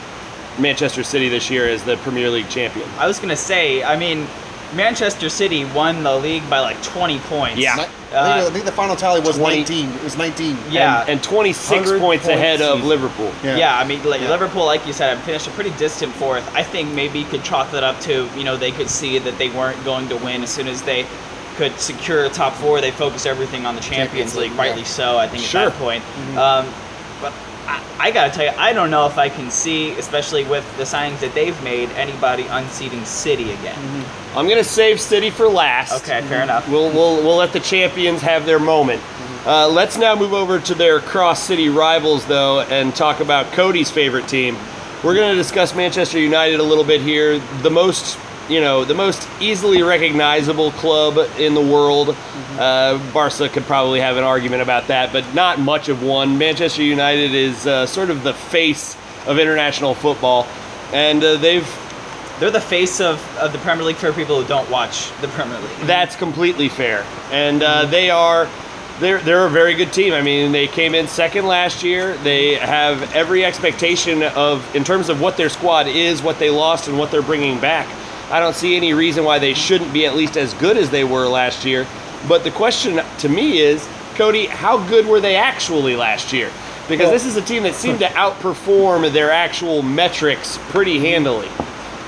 Manchester City this year as the Premier League champion. I was gonna say, I mean, Manchester City won the league by like 20 points. Yeah. Ni- I, think, Uh, I think the final tally was 20 19. It was 19. Yeah. and, and 26 100 points ahead of season. Liverpool. Yeah. Yeah, I mean, like Yeah. Liverpool, like you said, have finished a pretty distant fourth. I think maybe you could chalk that up to, you know, they could see that they weren't going to win as soon as they could secure a top four. They focused everything on the Champions, Champions League, League, rightly yeah. so. I think Sure. at that point. Um, but I, I gotta tell you, I don't know if I can see, especially with the signings that they've made, anybody unseating City again. Mm-hmm. I'm gonna save City for last. Okay, fair mm-hmm. enough. We'll, we'll, we'll let the champions have their moment. Mm-hmm. Uh, let's now move over to their cross city rivals, though, and talk about Cody's favorite team. We're going to discuss Manchester United a little bit here. The most, you know, the most easily recognizable club in the world. Uh, Barca could probably have an argument about that, but not much of one. Manchester United is uh, sort of the face of international football, and uh, they've They're the face of, of the Premier League for people who don't watch the Premier League. [LAUGHS] That's completely fair, and uh, they are they're they're a very good team. I mean, they came in second last year. They have every expectation of in terms of what their squad is, what they lost, and what they're bringing back. I don't see any reason why they shouldn't be at least as good as they were last year. But the question to me is, Cody, how good were they actually last year? Because Well- this is a team that seemed to [LAUGHS] outperform their actual metrics pretty handily.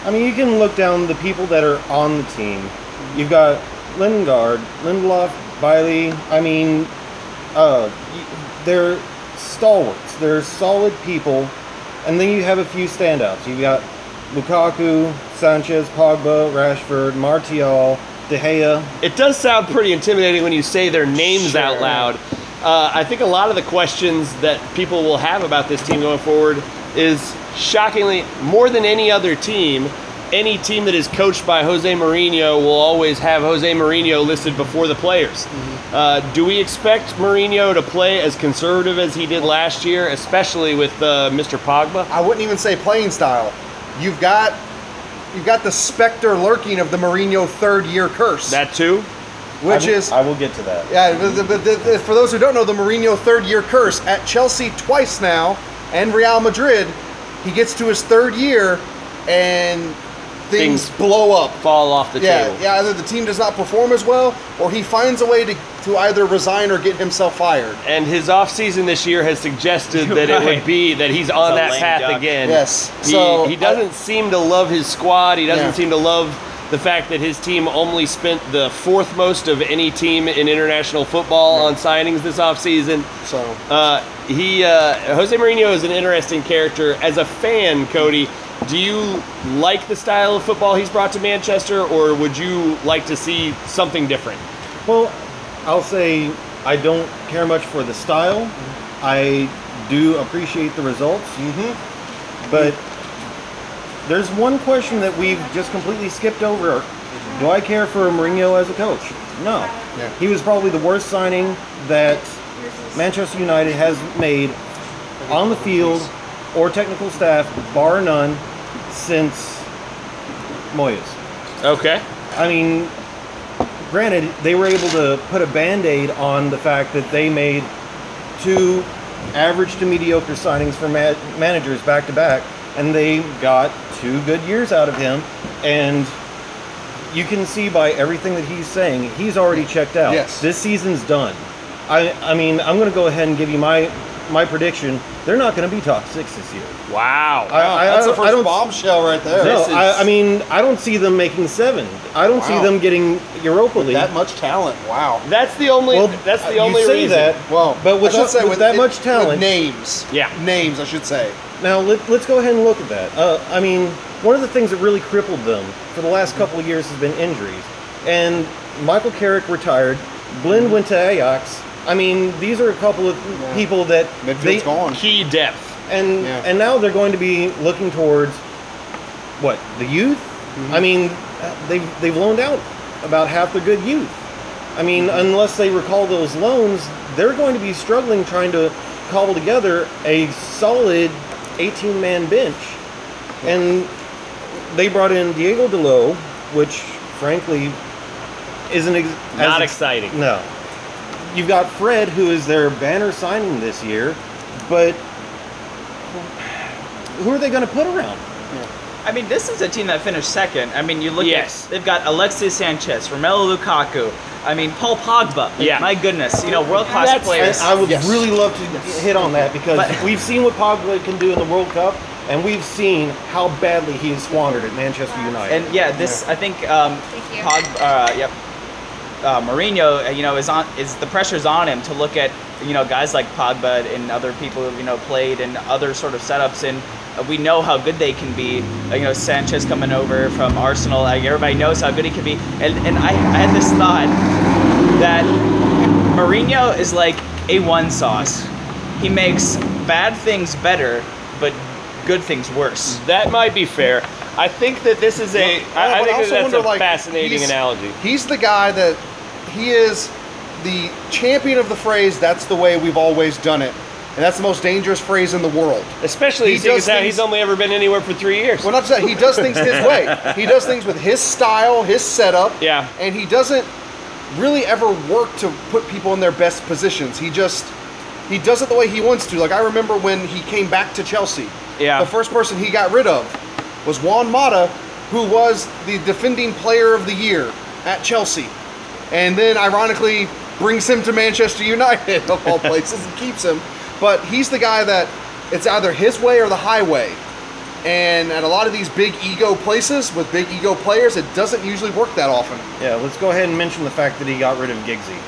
I mean, you can look down the people that are on the team. You've got Lingard, Lindelof, Bailly. I mean, uh, they're stalwarts. They're solid people. And then you have a few standouts. You've got Lukaku, Sanchez, Pogba, Rashford, Martial, De Gea. It does sound pretty intimidating when you say their names Sure. out loud. Uh, I think a lot of the questions that people will have about this team going forward is shockingly more than any other team. Any team that is coached by Jose Mourinho will always have Jose Mourinho listed before the players. Uh, do we expect Mourinho to play as conservative as he did last year, especially with uh, Mr. Pogba? I wouldn't even say playing style. You've got you've got the specter lurking of the Mourinho third year curse, That too? which I will- is I will get to that. yeah. But, the- but the- for those who don't know, the Mourinho third year curse at Chelsea twice now and Real Madrid, he gets to his third year and things, Things blow up. Fall off the Yeah, table. yeah. Either the team does not perform as well, or he finds a way to, to either resign or get himself fired. And his offseason this year has suggested that it would be that he's on a that path duck. again. Yes. He, So, he doesn't seem to love his squad. He doesn't Yeah. seem to love the fact that his team only spent the fourth most of any team in international football on signings this offseason. So Uh, he uh, Jose Mourinho is an interesting character. As a fan, Cody, do you like the style of football he's brought to Manchester, or would you like to see something different? Well, I'll say I don't care much for the style. I do appreciate the results. Mm-hmm. But there's one question that we've just completely skipped over. Do I care for Mourinho as a coach? No. Yeah. He was probably the worst signing that Manchester United has made on the field or technical staff, bar none, since Moyes. Okay. I mean, granted, they were able to put a band aid on the fact that they made two average to mediocre signings for ma- managers back to back, and they got two good years out of him. And you can see by everything that he's saying, he's already checked out. Yes. This season's done. I, I mean, I'm going to go ahead and give you my my prediction: they're not going to be top six this year. Wow. I- I- That's I the don't- I first don't- bombshell right there. No, This is- I, I mean I don't see them making seven. I don't see Wow. them getting Europa League. that much talent. Wow. that's the only. well, that's the you only say reason. that. Well, but with, I should that- say with that it- much talent, with names. Yeah. names. I should say. Now let, let's go ahead and look at that. Uh, I mean, one of the things that really crippled them for the last couple of years has been injuries. And Michael Carrick retired. Blind went to Ajax. I mean, these are a couple of Yeah. people that Midfield's they gone. Key depth. and Yeah. and now they're going to be looking towards what the youth. Mm-hmm. I mean, they've they've loaned out about half the good youth. I mean, Mm-hmm. unless they recall those loans, they're going to be struggling trying to cobble together a solid 18 man bench. And they brought in Diego Dalot, which frankly isn't ex- Not as ex- exciting. No. You've got Fred, who is their banner signing this year, but who are they going to put around? I mean, this is a team that finished second. I mean, you look Yes. at they've got Alexis Sanchez, Romelu Lukaku. I mean, Paul Pogba. Yeah. My goodness, you know, world class That's- players. And I would Yes. really love to hit on that because But- we've seen what Pogba can do in the World Cup, and we've seen how badly he is squandered at Manchester United. And yeah, this I think um, Thank. Pog, uh, yep, uh, Mourinho, uh, you know, is on is the pressure's on him to look at you know guys like Pogba and other people who've you know played in other sort of setups, and uh, we know how good they can be. Uh, you know, Sanchez coming over from Arsenal, like, everybody knows how good he can be, and and I, I had this thought that Mourinho is like a one sauce. He makes bad things better, but good things worse. That might be fair. I think that this is a. Well, I I but think that also that's wonder, a like, fascinating he's- analogy. He's the guy that he is the champion of the phrase. That's the way we've always done it, and that's the most dangerous phrase in the world. Especially He things- he's only ever been anywhere for three years. Well, not just that he does things his way. [LAUGHS] He does things with his style, his setup. Yeah. And he doesn't really ever work to put people in their best positions. He just he does it the way he wants to. Like I remember when he came back to Chelsea. Yeah. The first person he got rid of was Juan Mata, who was the defending player of the year at Chelsea. And then ironically brings him to Manchester United [LAUGHS] of all places and keeps him. But he's the guy that it's either his way or the highway. And at a lot of these big ego places with big ego players, it doesn't usually work that often. yeah, let's go ahead and mention the fact that he got rid of Giggsy.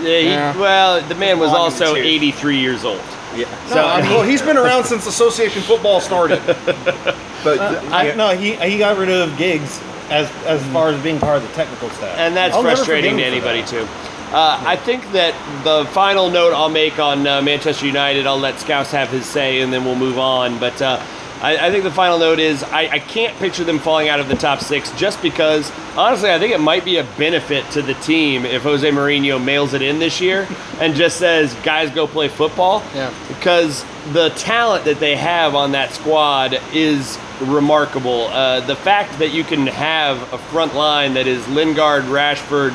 Yeah, he- Yeah. Well, the man was Long in the also 83 years old. Yeah. So, I mean, well, he's been around since association football started. [LAUGHS] But uh, I, yeah, No, he he got rid of Giggs as as far as being part of the technical staff, and that's I'll frustrating to forgive him for anybody that. too. Uh, I think that the final note I'll make on uh, Manchester United, I'll let Scouse have his say, and then we'll move on. But uh, I, I think the final note is I, I can't picture them falling out of the top six just because, honestly, I think it might be a benefit to the team if Jose Mourinho mails it in this year and just says, "Guys, go play football." Yeah. because the talent that they have on that squad is remarkable. Uh, the fact that you can have a front line that is Lingard, Rashford,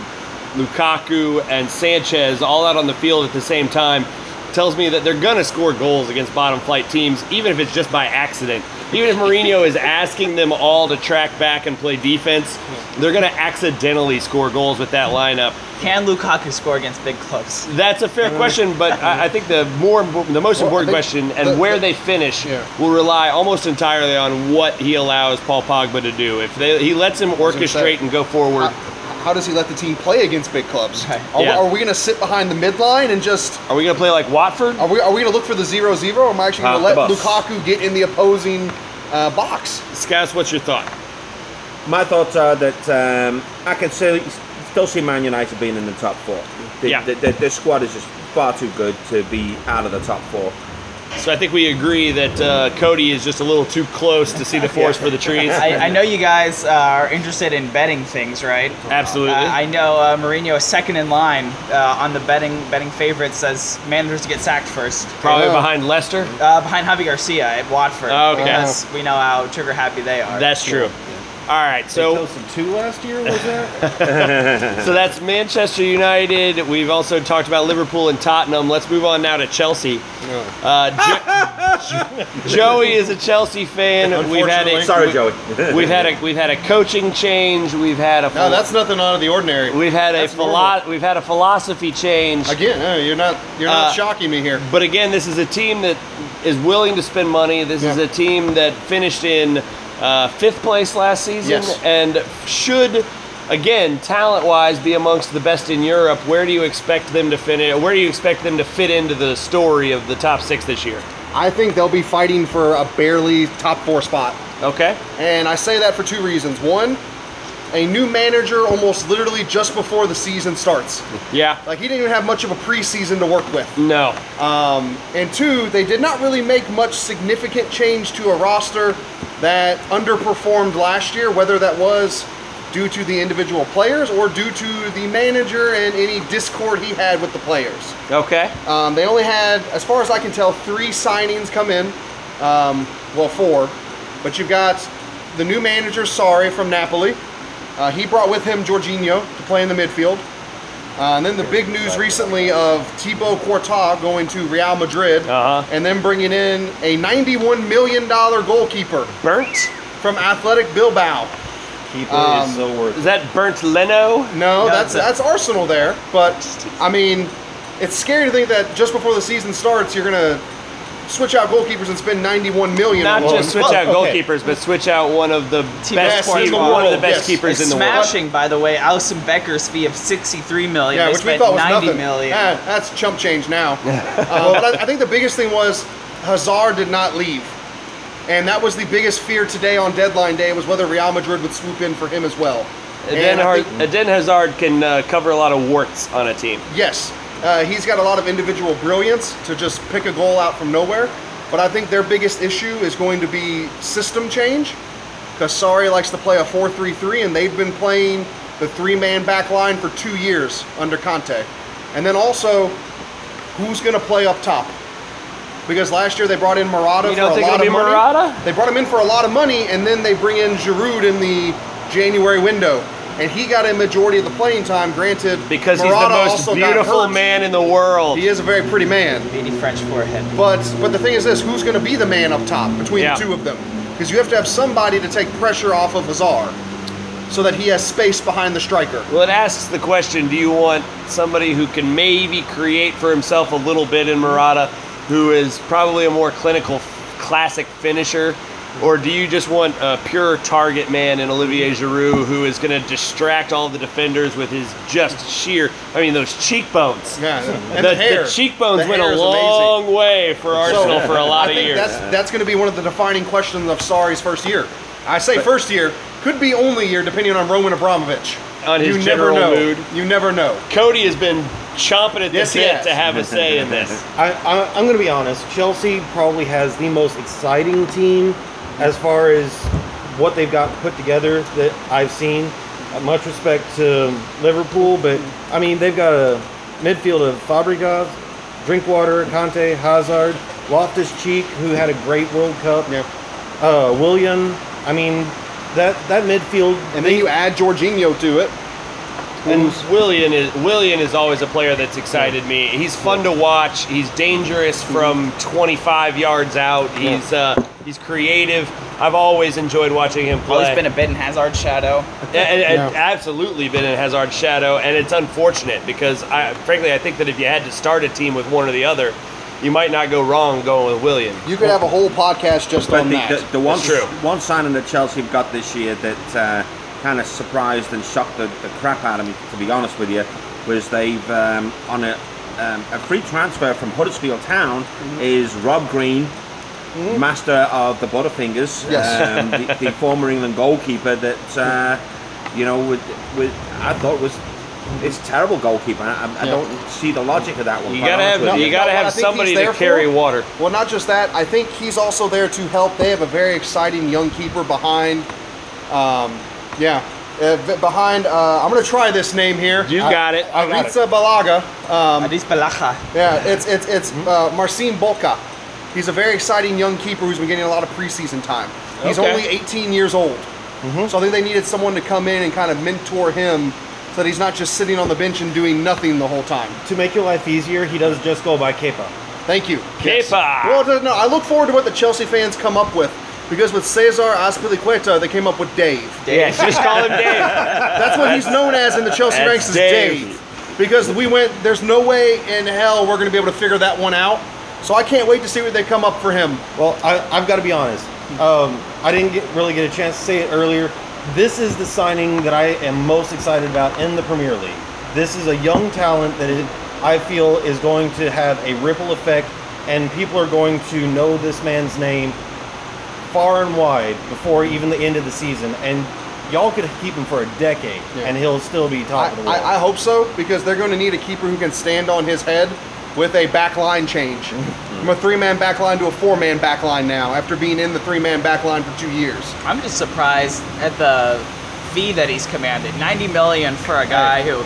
Lukaku, and Sanchez all out on the field at the same time tells me that they're going to score goals against bottom flight teams, even if it's just by accident. Even if Mourinho is asking them all to track back and play defense, they're going to accidentally score goals with that lineup. Can Lukaku score against big clubs? That's a fair question, but I, I think the more the most Well, important I question and the- where the- they finish Yeah. will rely almost entirely on what he allows Paul Pogba to do. If they, he lets him orchestrate and go forward, How, how does he let the team play against big clubs? Right. Are, Yeah. are we going to sit behind the midline and just are we going to play like Watford? are we are we going to look for the zero zero? Or am I actually going Half to let bus. Lukaku get in the opposing uh, box? Scouts, what's your thought? my thoughts are that um, I can still, still see Man United being in the top four. The, Yeah. the, the, the squad is just far too good to be out of the top four. So I think we agree that uh, Cody is just a little too close to see the [LAUGHS] forest for the trees. I, I know you guys uh, are interested in betting things, right? Absolutely. Uh, I know uh, Mourinho is second in line uh, on the betting betting favorites as managers to get sacked first. Probably Yeah. behind Leicester. Uh, behind Javi Gracia at Watford. Okay. Because we know how trigger happy they are. That's true. All right, They so toasted two last year, was that? [LAUGHS] So that's Manchester United. We've also talked about Liverpool and Tottenham. Let's move on now to Chelsea. Uh, [LAUGHS] Joey is a Chelsea fan. We've had a, Unfortunately. Sorry, Joey. [LAUGHS] We've had a we've had a coaching change. We've had a No, that's nothing out of the ordinary. we've had a that's philo- normal. we've had a philosophy change. Again, uh, you're not you're not Uh, shocking me here. But again, this is a team that is willing to spend money. This is Yeah. a team that finished in uh, fifth place last season Yes. and should, again, talent-wise, be amongst the best in Europe. Where do you expect them to finish? Where do you expect them to fit into the story of the top six this year? I think they'll be fighting for a barely top four spot. Okay. And I say that for two reasons. One, a new manager almost literally just before the season starts. Yeah. Like he didn't even have much of a preseason to work with. No. Um, and two, they did not really make much significant change to a roster that underperformed last year, whether that was due to the individual players or due to the manager and any discord he had with the players. Okay. Um, they only had, as far as I can tell, three signings come in. Um, well, four. But you've got the new manager, Sorry, from Napoli. Uh, he brought with him Jorginho to play in the midfield. Uh, and then the big news recently of Thibaut Courtois going to Real Madrid. Uh-huh. And then bringing in a $91 million goalkeeper Bernd? from Athletic Bilbao. Keeper Um, is so worth. Is that Bernd Leno? No, that's that- that's Arsenal there. But I mean, it's scary to think that just before the season starts, you're gonna switch out goalkeepers and spend 91 million. Not on just one. switch out Well, okay. goalkeepers, but switch out one of the Thibaut best, Courtois. one of the best Yes. keepers It's in the world. smashing, by the way, Alisson Becker's fee of 63 million. Yeah, they which we thought was 90 nothing. million. Yeah, that's chump change now. [LAUGHS] uh, but I, I think the biggest thing was Hazard did not leave, and that was the biggest fear today on deadline day was whether Real Madrid would swoop in for him as well. Eden, And think- Eden Hazard can uh, cover a lot of warts on a team. Yes, uh, he's got a lot of individual brilliance to just pick a goal out from nowhere. But I think their biggest issue is going to be system change. Because Sarri likes to play a 4 3 3, and they've been playing the three man back line for two years under Conte. And then also, who's going to play up top? Because last year they brought in Morata You for a think lot it'll of be money. Morata? They brought him in for a lot of money, and then they bring in Giroud in the January window. And he got a majority of the playing time, granted. Because he's Morata the most beautiful man in the world. He is a very pretty man. 80 French forehead. But but the thing is this: who's going to be the man up top between Yeah. the two of them? Because you have to have somebody to take pressure off of Hazard, so that he has space behind the striker. Well, it asks the question do you want somebody who can maybe create for himself a little bit in Morata, who is probably a more clinical, classic finisher? Or do you just want a pure target man in Olivier Giroud who is going to distract all the defenders with his just sheer, I mean, those cheekbones? Yeah, and the, the, hair. the cheekbones The went hair a is amazing. long way for Arsenal for a lot I of think years. that's that's going to be one of the defining questions of Sarri's first year. I say first year, could be only year depending on Roman Abramovich. On his you general never know. mood. You never know. Cody has been chomping at the Yes, bit to have a say in this. [LAUGHS] I, I, I'm going to be honest. Chelsea probably has the most exciting team as far as what they've got put together that I've seen. Uh, much respect to Liverpool, but I mean they've got a midfield of Fabregas, Drinkwater, Kanté, Hazard, Loftus Cheek, who had a great World Cup. Yeah. Uh, William. I mean that that midfield. And then you add Jorginho to it. And William is Willian is always a player that's excited me. He's fun to watch. He's dangerous from 25 yards out. He's uh, he's creative. I've always enjoyed watching him play. Always been a Ben Hazard shadow. [LAUGHS] and, and- and Yeah. absolutely been in Hazard's shadow, and it's unfortunate because I, frankly, I think that if you had to start a team with one or the other, you might not go wrong going with William. You could have a whole podcast just But on the, that. the, the one, true. one signing that Chelsea have got this year that uh, kind of surprised and shocked the, the crap out of me, to be honest with you, was they've um, on a, um, a free transfer from Huddersfield Town Mm-hmm. is Rob Green, master of the Butterfingers, Yes. um, the, the [LAUGHS] former England goalkeeper that uh, you know with, with I thought was. It's terrible goalkeeper. I, I- I Yeah. don't see the logic of that one. You gotta have No, you gotta no, I have think somebody he's to there carry for- water. Well, not just that. I think he's also there to help. They have a very exciting young keeper behind. Um, yeah, uh, behind. Uh, I'm going to try this name here. You got it. Uh, Aritza Balaga. Um, Adis Balacha. yeah, it's it's it's uh, Marcin Boca. He's a very exciting young keeper who's been getting a lot of preseason time. He's Okay. only 18 years old, mm-hmm. so I think they needed someone to come in and kind of mentor him, so that he's not just sitting on the bench and doing nothing the whole time. To make your life easier, he does just go by Kepa. Thank you. Kepa. Well, no, no, I look forward to what the Chelsea fans come up with because with Cesar Azpilicueta, they came up with Dave. Yes, just call him Dave. [LAUGHS] That's what he's known as in the Chelsea That's ranks is Dave. Dave. Because we went, there's no way in hell we're going to be able to figure that one out. So I can't wait to see what they come up for him. Well, I, I've got to be honest. Um, I didn't get, really get a chance to say it earlier. This is the signing that I am most excited about in the Premier League. This is a young talent that it, I feel is going to have a ripple effect, and people are going to know this man's name far and wide before even the end of the season. And y'all could keep him for a decade, Yeah. and he'll still be I, top of the world. I, I hope so because they're going to need a keeper who can stand on his head with a back line change mm-hmm. from a three-man back line to a four-man back line now after being in the three-man back line for two years. I'm just surprised at the fee that he's commanded. 90 million for a guy who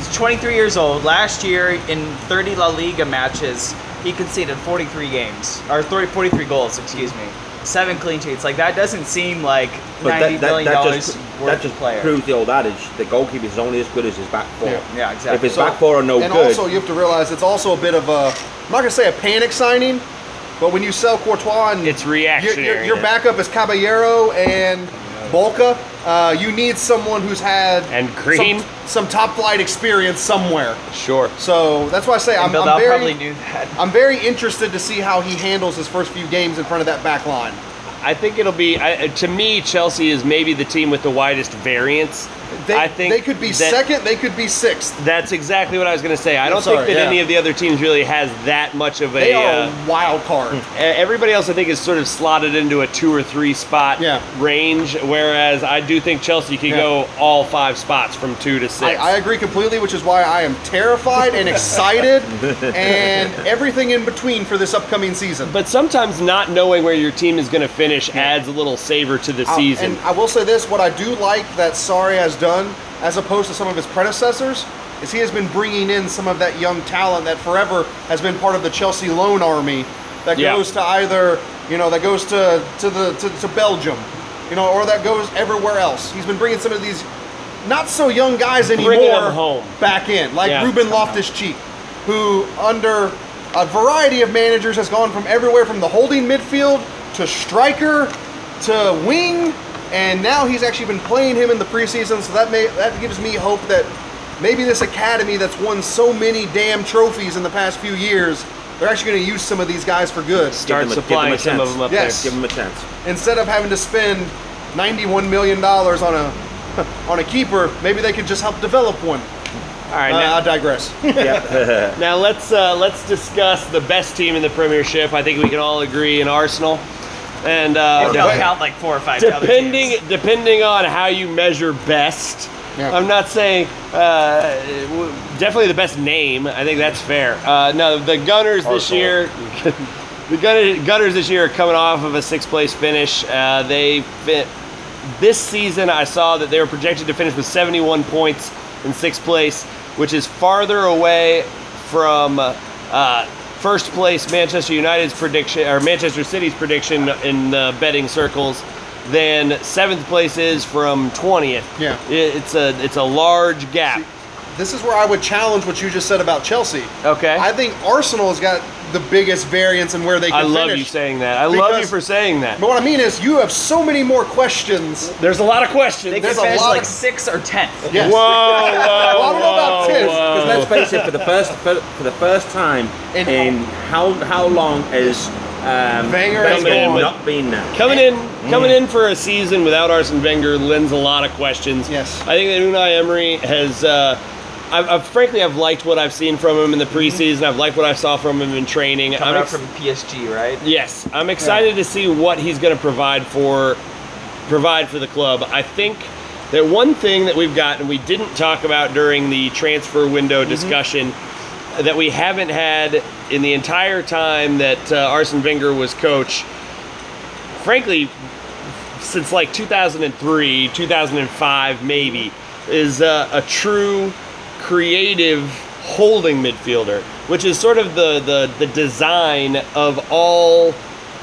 is 23 years old. Last year in 30 La Liga matches, he conceded 43 games or 30, 43 goals, excuse me. Seven clean sheets. Like that doesn't seem like But 90 that, that, million that dollars just, worth that just player. proves the old adage: the goalkeeper is only as good as his back four. Yeah. Yeah, exactly. If his So- back four are no and good, and also, you have to realize it's also a bit of a, I'm not going to say a panic signing, but when you sell Courtois and It's your, reactionary. your, your backup is Caballero and Bulka, uh, you need someone who's had And Green. some, some top flight experience somewhere. Sure. So that's why I say I'm, I'm very, probably knew that. I'm very interested to see how he handles his first few games in front of that back line. I think it'll be I, to me. Chelsea is maybe the team with the widest variance. They, I think they could be second, they could be sixth. That's exactly what I was going to say. I don't sorry, think that yeah. any of the other teams really has that much of a. They are uh, wild card. [LAUGHS] Everybody else, I think, is sort of slotted into a two or three spot Yeah. range, whereas I do think Chelsea could Yeah. go all five spots from two to six. I agree completely, which is why I am terrified and excited [LAUGHS] and everything in between for this upcoming season. but sometimes not knowing where your team is going to finish adds a little savor to the Uh, season. And I will say this: what I do like that Sarri has done, as opposed to some of his predecessors, is he has been bringing in some of that young talent that forever has been part of the Chelsea loan army that Yeah. goes to either you know that goes to to the to, to Belgium, you know, or that goes everywhere else. He's been bringing some of these not so young guys anymore home. back in, like Yeah. Ruben Loftus Cheek, who under a variety of managers has gone from everywhere from the holding midfield to striker to wing, and now he's actually been playing him in the preseason. So that may that gives me hope that maybe this academy that's won so many damn trophies in the past few years, they're actually going to use some of these guys for good Start them a- give them supplying a some of chance. them up Yes. give him a chance. instead of having to spend ninety-one million dollars on a [LAUGHS] on a keeper. Maybe they could just help develop one. All right, Uh, now, I digress. [LAUGHS] [LAUGHS] now let's uh, let's discuss the best team in the Premiership. I think we can all agree in Arsenal, and uh, If you don't count like four or five other depending teams. depending on how you measure best. Yeah. I'm not saying uh, w- definitely the best name. I think that's fair. Uh, no, the Gunners this Arsenal. year. [LAUGHS] the Gunner, Gunners this year are coming off of a sixth place finish. Uh, they fit this season. I saw that they were projected to finish with 71 points in sixth place, which is farther away from uh, first place Manchester United's prediction or Manchester City's prediction in the betting circles than seventh place is from 20th. Yeah. It- it's a it's a large gap. This is where I would challenge what you just said about Chelsea. Okay. I think Arsenal has got the biggest variance in where they can I love finish. you saying that. I love you Because- for saying that. But what I mean is, you have so many more questions. There's a lot of questions. They could There's a finish lot like of- sixth or tenth. Yes. Whoa, whoa, Well, I don't know about whoa, tenth, 'cause whoa. Because let's face it, for the first for, for the first time In- in, how how long has um, Wenger has gone. not been there? Coming in, coming in for a season without Arsene Wenger lends a lot of questions. Yes. I think that Unai Emery has. Uh, I've, I've frankly, I've liked what I've seen from him in the preseason. I've liked what I saw from him in training. Coming I'm ex- from PSG, right? yes, I'm excited to see what he's going to provide for provide for the club. I think that one thing that we've got and we didn't talk about during the transfer window discussion that we haven't had in the entire time that uh, Arsene Wenger was coach, frankly, since like 2003, 2005, maybe, is uh, a true creative holding midfielder, which is sort of the, the, the design of all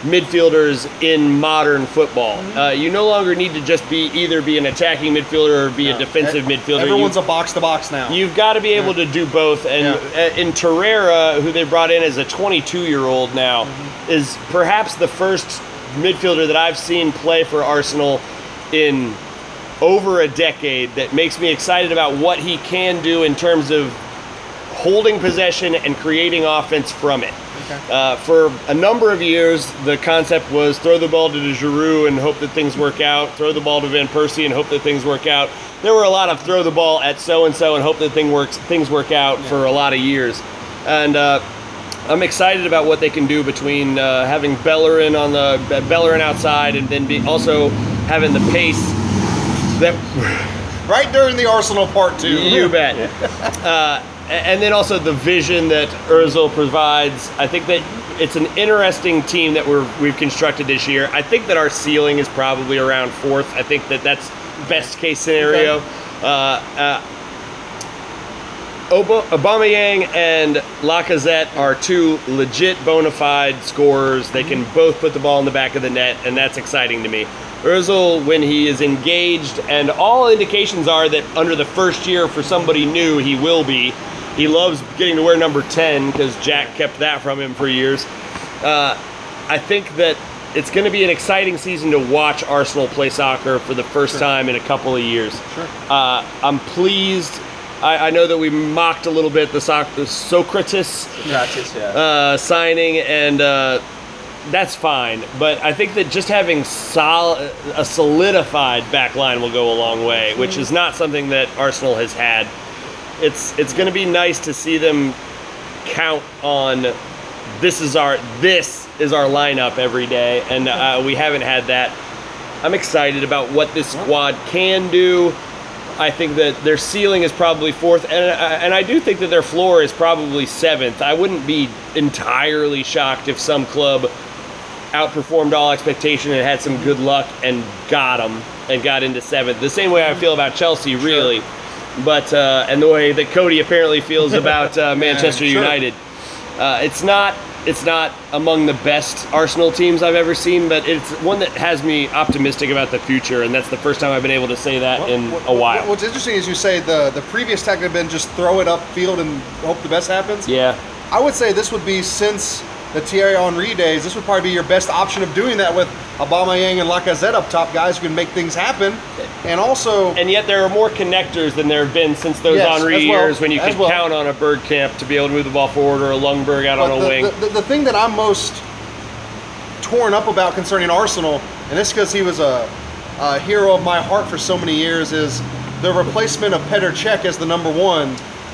midfielders in modern football. Uh, you no longer need to just be either be an attacking midfielder or be a defensive midfielder. You- Everyone's a box to box now. You've got to be able to do both. And uh, in Torreira, who they brought in as a 22 year old now, is perhaps the first midfielder that I've seen play for Arsenal in over a decade that makes me excited about what he can do in terms of holding possession and creating offense from it. Uh, for a number of years, the concept was throw the ball to Giroud and hope that things work out. Throw the ball to Van Persie and hope that things work out. There were a lot of throw the ball at so and so and hope that thing works things work out for a lot of years, and uh, I'm excited about what they can do between uh, having Bellerin on the Bellerin outside and then be also having the pace that right during the Arsenal part two. you bet. Uh, and then also the vision that Özil provides. I think that it's an interesting team that we're we've constructed this year. I think that our ceiling is probably around fourth. I think that that's best case scenario. Uh, uh, Ob- Aubameyang and Lacazette are two legit bona fide scorers. They can both put the ball in the back of the net, and that's exciting to me. Özil, when he is engaged, and all indications are that under the first year for somebody new, he will be. He loves getting to wear number 10 because Jack kept that from him for years. Uh, I think that it's going to be an exciting season to watch Arsenal play soccer for the first time in a couple of years. Sure. Uh, I'm pleased. I, I know that we mocked a little bit the, soc- the Sokratis Gratis, yeah. uh, signing, and uh, that's fine. But I think that just having sol- a solidified back line will go a long way, which is not something that Arsenal has had. It's it's going to be nice to see them count on this is our this is our lineup every day, and uh, we haven't had that. I'm excited about what this squad can do. I think that their ceiling is probably fourth, and uh, and I do think that their floor is probably seventh. I wouldn't be entirely shocked if some club outperformed all expectation and had some good luck and got them and got into seventh. The same way I feel about Chelsea, really, but uh, and the way that Cody apparently feels about uh, [LAUGHS] Manchester sure. United. Uh, it's not it's not among the best Arsenal teams I've ever seen, but it's one that has me optimistic about the future, and that's the first time I've been able to say that in a while. What's interesting is you say the the previous tactic had been just throw it upfield and hope the best happens. yeah. I would say this would be since the Thierry Henry days. This would probably be your best option of doing that with Aubameyang and Lacazette up top, guys who can make things happen, and also And yet there are more connectors than there have been since those Yes, Henry as well, years when you as could well. count on a Bergkamp to be able to move the ball forward or a Ljungberg out But on a the, wing. The, the, the thing that I'm most torn up about concerning Arsenal, and this because he was a, a hero of my heart for so many years, is the replacement of Petr Cech as the number one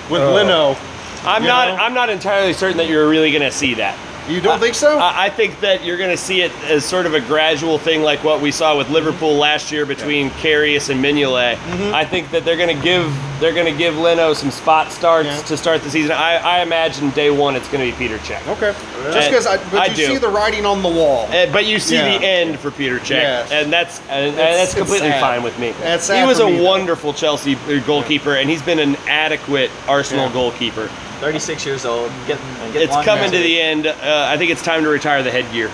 with oh. Leno. I'm you not. know? I'm not entirely certain that you're really going to see that. You don't think so? I I think that you're going to see it as sort of a gradual thing, like what we saw with Liverpool last year between Karius and Mignolet. Mm-hmm. I think that they're going to give they're going to give Leno some spot starts Yeah. to start the season. I, I imagine day one it's going to be Peter Cech. okay. Just Uh, because I, but I you do. see the writing on the wall. Uh, but you see Yeah. the end for Peter Cech, Yes. and that's and, and that's completely fine with me. That's he was a me, wonderful Chelsea uh, goalkeeper, and he's been an adequate Arsenal Yeah. goalkeeper. 36 years old. Get, get It's long coming to the end. Uh, I think it's time to retire the headgear.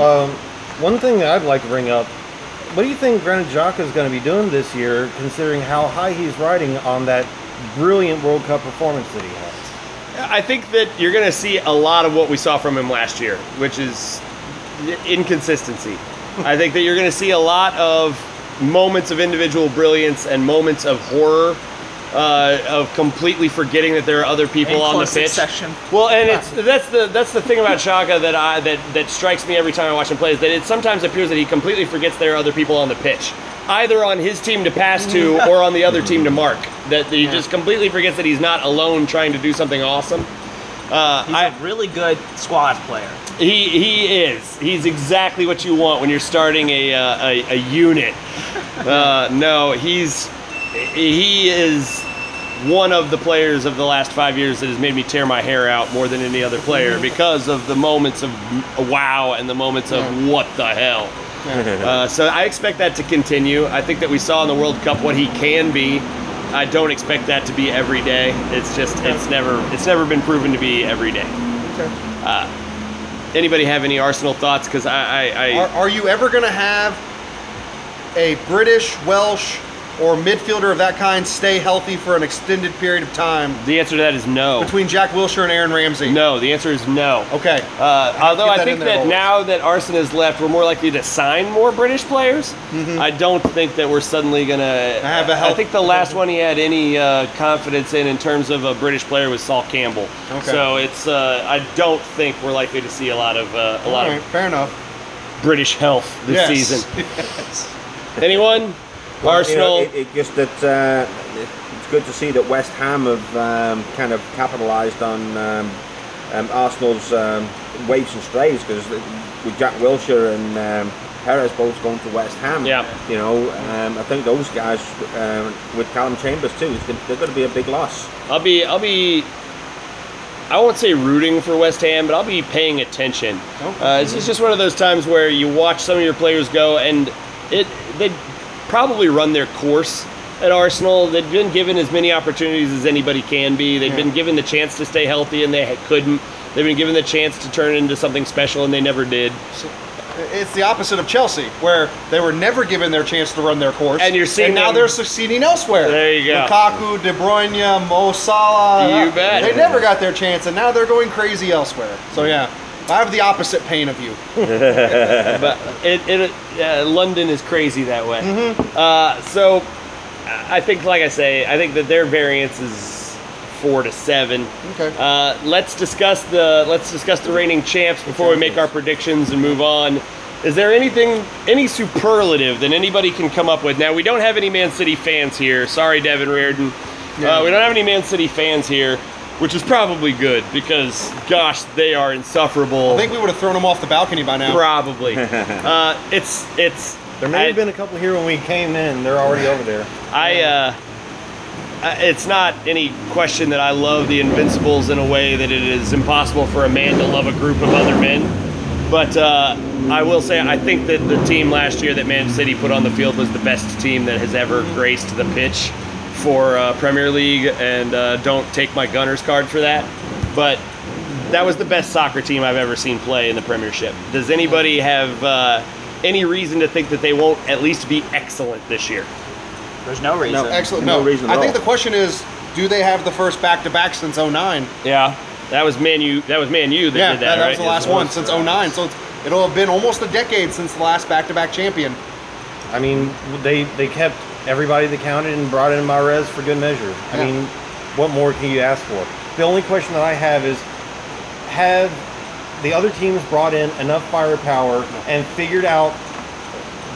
Um, one thing that I'd like to bring up, what do you think Granit Xhaka is going to be doing this year, considering how high he's riding on that brilliant World Cup performance that he had? I think that you're going to see a lot of what we saw from him last year, which is inconsistency. [LAUGHS] I think that you're going to see a lot of moments of individual brilliance and moments of horror, uh, of completely forgetting that there are other people In on the pitch. succession. Well, and it's that's the that's the thing about Xhaka that I that that strikes me every time I watch him play is that it sometimes appears that he completely forgets there are other people on the pitch, either on his team to pass to [LAUGHS] or on the other team to mark. That he just completely forgets that he's not alone trying to do something awesome. Uh, He's I, a really good squad player. he he is. He's exactly what you want when you're starting a uh, a, a unit. [LAUGHS] Uh, no, he's he is one of the players of the last five years that has made me tear my hair out more than any other player because of the moments of wow and the moments of what the hell. Uh, so I expect that to continue. I think that we saw in the World Cup what he can be. I don't expect that to be every day. It's just it's never it's never been proven to be every day. Uh, anybody have any Arsenal thoughts? Because I, I, I Are, are you ever going to have a British, Welsh, or midfielder of that kind stay healthy for an extended period of time the answer to that is no. between Jack Wilshere and Aaron Ramsey? No, the answer is no. Okay. Uh, although I that think that always. now that Arsenal has left, we're more likely to sign more British players. I don't think that we're suddenly gonna. Mm-hmm. have a health- I think the last one he had any uh, confidence in in terms of a British player was Sol Campbell. Okay. So it's. Uh, I don't think we're likely to see a lot of uh, a lot All right, of fair enough. British health this Yes. season. [LAUGHS] Anyone? Well, Arsenal. You know, it, it just that uh, it's good to see that West Ham have um, kind of capitalised on um, um, Arsenal's um, waves and strays because with Jack Wilshere and um, Perez both going to West Ham. Yeah. You know, um, I think those guys um, with Calum Chambers too, they're going to be a big loss. I'll be I'll be I won't say rooting for West Ham, but I'll be paying attention. Uh, it's, it's just one of those times where you watch some of your players go, and it they probably run their course at Arsenal. They've been given as many opportunities as anybody can be. They've been given the chance to stay healthy, and they couldn't. They've been given the chance to turn into something special, and they never did. It's the opposite of Chelsea, where they were never given their chance to run their course, And you're seeing and now them- they're succeeding elsewhere. There you go. Lukaku, De Bruyne, Mo Salah. You bet. They never got their chance, and now they're going crazy elsewhere. So yeah, I have the opposite pain of you. [LAUGHS] but it, it uh, London is crazy that way. Uh, so I think, like I say, I think that their variance is four to seven. Okay. Uh, let's discuss the let's discuss the reigning champs before we make our predictions and move on. Is there anything, any superlative that anybody can come up with? Now we don't have any Man City fans here. Sorry, Devin Reardon. Uh, we don't have any Man City fans here, which is probably good because, gosh, they are insufferable. I think we would have thrown them off the balcony by now. Probably. [LAUGHS] uh, it's it's. There may I, have been a couple here when we came in. They're already over there. I. Uh, it's not any question that I love the Invincibles in a way that it is impossible for a man to love a group of other men. But uh, I will say I think that the team last year that Man City put on the field was the best team that has ever graced the pitch for uh, Premier League, and uh, don't take my Gunners card for that. But that was the best soccer team I've ever seen play in the Premiership. Does anybody have uh, any reason to think that they won't at least be excellent this year? There's no reason. No. Excellent. No No, reason at I think the question is, do they have the first back-to-back since 09? Yeah, that was Man U. That was Man U that yeah, did that, right? was the last one since 09. So it's, it'll have been almost a decade since the last back-to-back champion. I mean, they they kept everybody that counted and brought in Mahrez for good measure. I Yeah. mean, what more can you ask for? The only question that I have is, have the other teams brought in enough firepower and figured out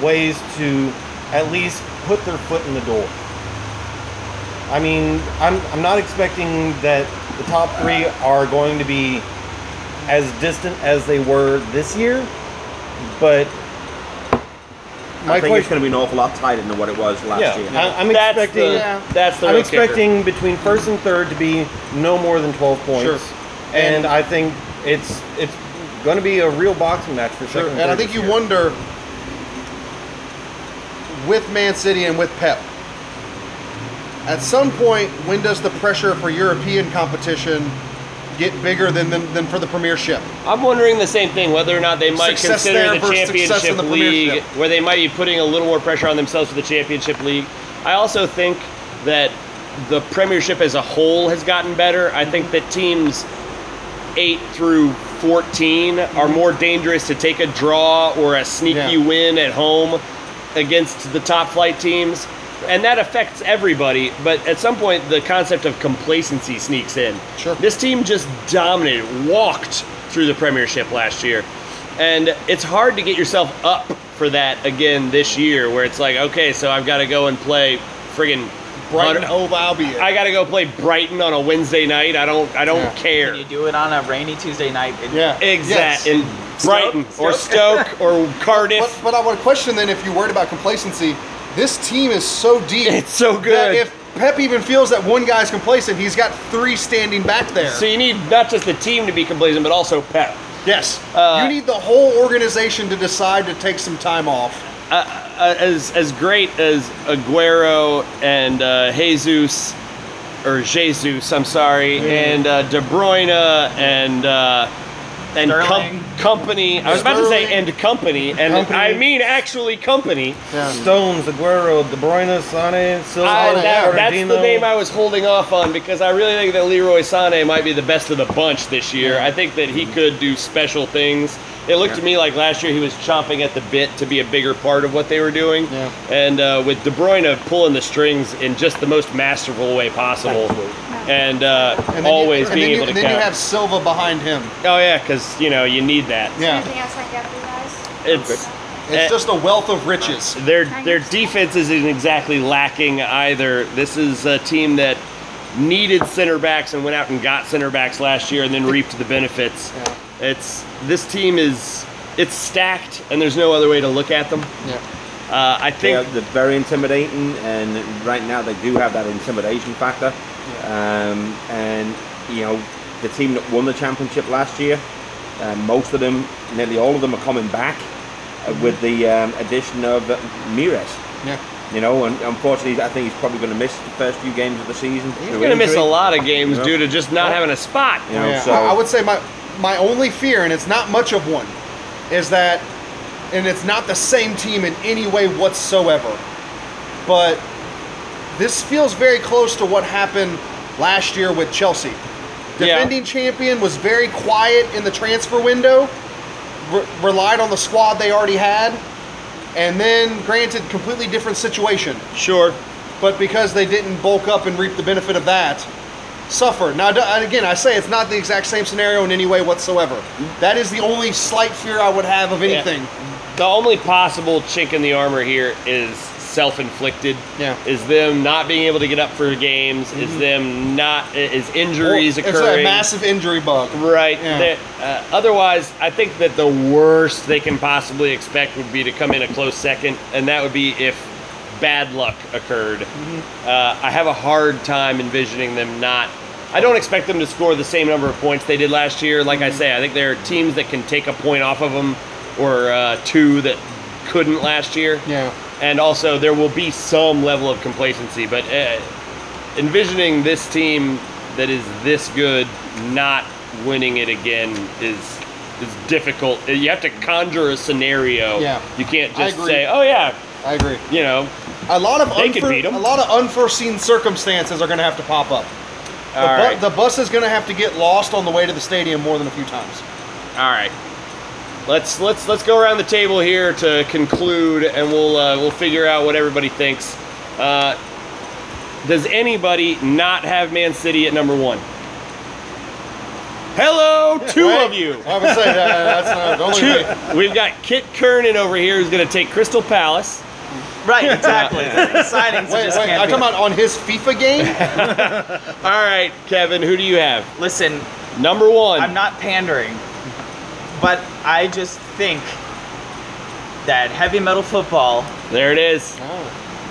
ways to at least put their foot in the door? I mean, I'm I'm not expecting that the top three are going to be as distant as they were this year, but my I think it's question going to be an awful lot tighter than what it was last yeah, year. I, I'm That's expecting. the, that's the I'm real kicker. expecting between first and third to be no more than 12 points, Sure. and, And- I think it's it's going to be a real boxing match for Sure. second. And I think you year. wonder with Man City and with Pep. At some point, when does the pressure for European competition get bigger than than, than for the Premiership? I'm wondering the same thing, whether or not they might Success consider the championship the league, where they might be putting a little more pressure on themselves for the championship league. I also think that the Premiership as a whole has gotten better. I think that teams eight through 14 are more dangerous to take a draw or a sneaky Yeah. win at home against the top flight teams. And that affects everybody, but at some point the concept of complacency sneaks in. Sure. This team just dominated, walked through the Premiership last year. And it's hard to get yourself up for that again this year, where it's like, okay, so I've got to go and play friggin' Brighton Hun- Hove Albion. I got to go play Brighton on a Wednesday night. I don't. I don't Yeah. care. Can you do it on a rainy Tuesday night? in- yeah. Exact Yes. in Brighton or Stoke? Stoke or [LAUGHS] Cardiff. But, but I would question then if you're worried about complacency, this team is so deep. It's so that good. if Pep even feels that one guy's complacent, he's got three standing back there. so you need not just the team to be complacent, but also Pep. yes. Uh, you need the whole organization to decide to take some time off. Uh, as as great as Aguero and uh, Jesus or Jesus, I'm sorry, and uh, De Bruyne and and com- Sterling. company. I was about to say and company, and Company. I mean actually company. Yeah. Stones, Aguero, De Bruyne, Sane, Silva, I, that, that's the Fernandinho. name I was holding off on because I really think that Leroy Sané might be the best of the bunch this year. I think that he could do special things. It looked to me like last year he was chomping at the bit to be a bigger part of what they were doing. Yeah. And uh, with De Bruyne pulling the strings in just the most masterful way possible, and, uh, And always you, and being you, able to and then count. you have Silva behind him. oh yeah, because you know you need that. Yeah, Anything else I got for you guys? It's it's eh, just a wealth of riches. their their defense isn't exactly lacking either. This is a team that needed center backs and went out and got center backs last year and then reaped the benefits. Yeah. It's this team is it's stacked and there's no other way to look at them. Yeah. Uh, I They are, they're very intimidating, and right now they do have that intimidation factor. Um, and you know, the team that won the championship last year, uh, most of them, nearly all of them, are coming back uh, with the um, addition of uh, Mahrez. Yeah. You know, and unfortunately, I think he's probably going to miss the first few games of the season. he's going to miss a lot of games Yeah. due to just not having a spot. You know, Yeah, so I, I would say my my only fear, and it's not much of one, is that, and it's not the same team in any way whatsoever, but this feels very close to what happened last year with Chelsea. Yeah. Defending champion was very quiet in the transfer window, re- relied on the squad they already had, and then granted, completely different situation Sure. but because they didn't bulk up and reap the benefit of that, suffered. Now, again, I say it's not the exact same scenario in any way whatsoever. That is the only slight fear I would have of anything. The only possible chink in the armor here is self-inflicted. Yeah. Is them not being able to get up for games. Is them not. Is injuries It's occurring. It's a massive injury bug. Right. Yeah. Uh, otherwise, I think that the worst they can possibly expect would be to come in a close second, and that would be if bad luck occurred. Mm-hmm. Uh, I have a hard time envisioning them not. I don't expect them to score the same number of points they did last year. Like Mm-hmm. I say, I think there are teams that can take a point off of them, or uh, two that couldn't last year. Yeah. And also, there will be some level of complacency, but uh, envisioning this team that is this good not winning it again is is difficult. You have to conjure a scenario. Yeah. You can't just say, "Oh yeah, I agree. you know." A lot of They could unfor- beat 'em. a lot of unforeseen circumstances are going to have to pop up. The, bu- right. the bus is going to have to get lost on the way to the stadium more than a few times. All right. Let's let's let's go around the table here to conclude, and we'll uh, we'll figure out what everybody thinks. Uh, does anybody not have Man City at number one? Hello, two Wait, of you. I would say that, that's not only me. Two. We've got Kit Kernen over here who's going to take Crystal Palace. Right, exactly. [LAUGHS] the signings Wait, just wait, I'm be- talking about on his FIFA game. [LAUGHS] All right, Kevin, who do you have? Listen, Number one. I'm not pandering, but I just think that heavy metal football, There it is.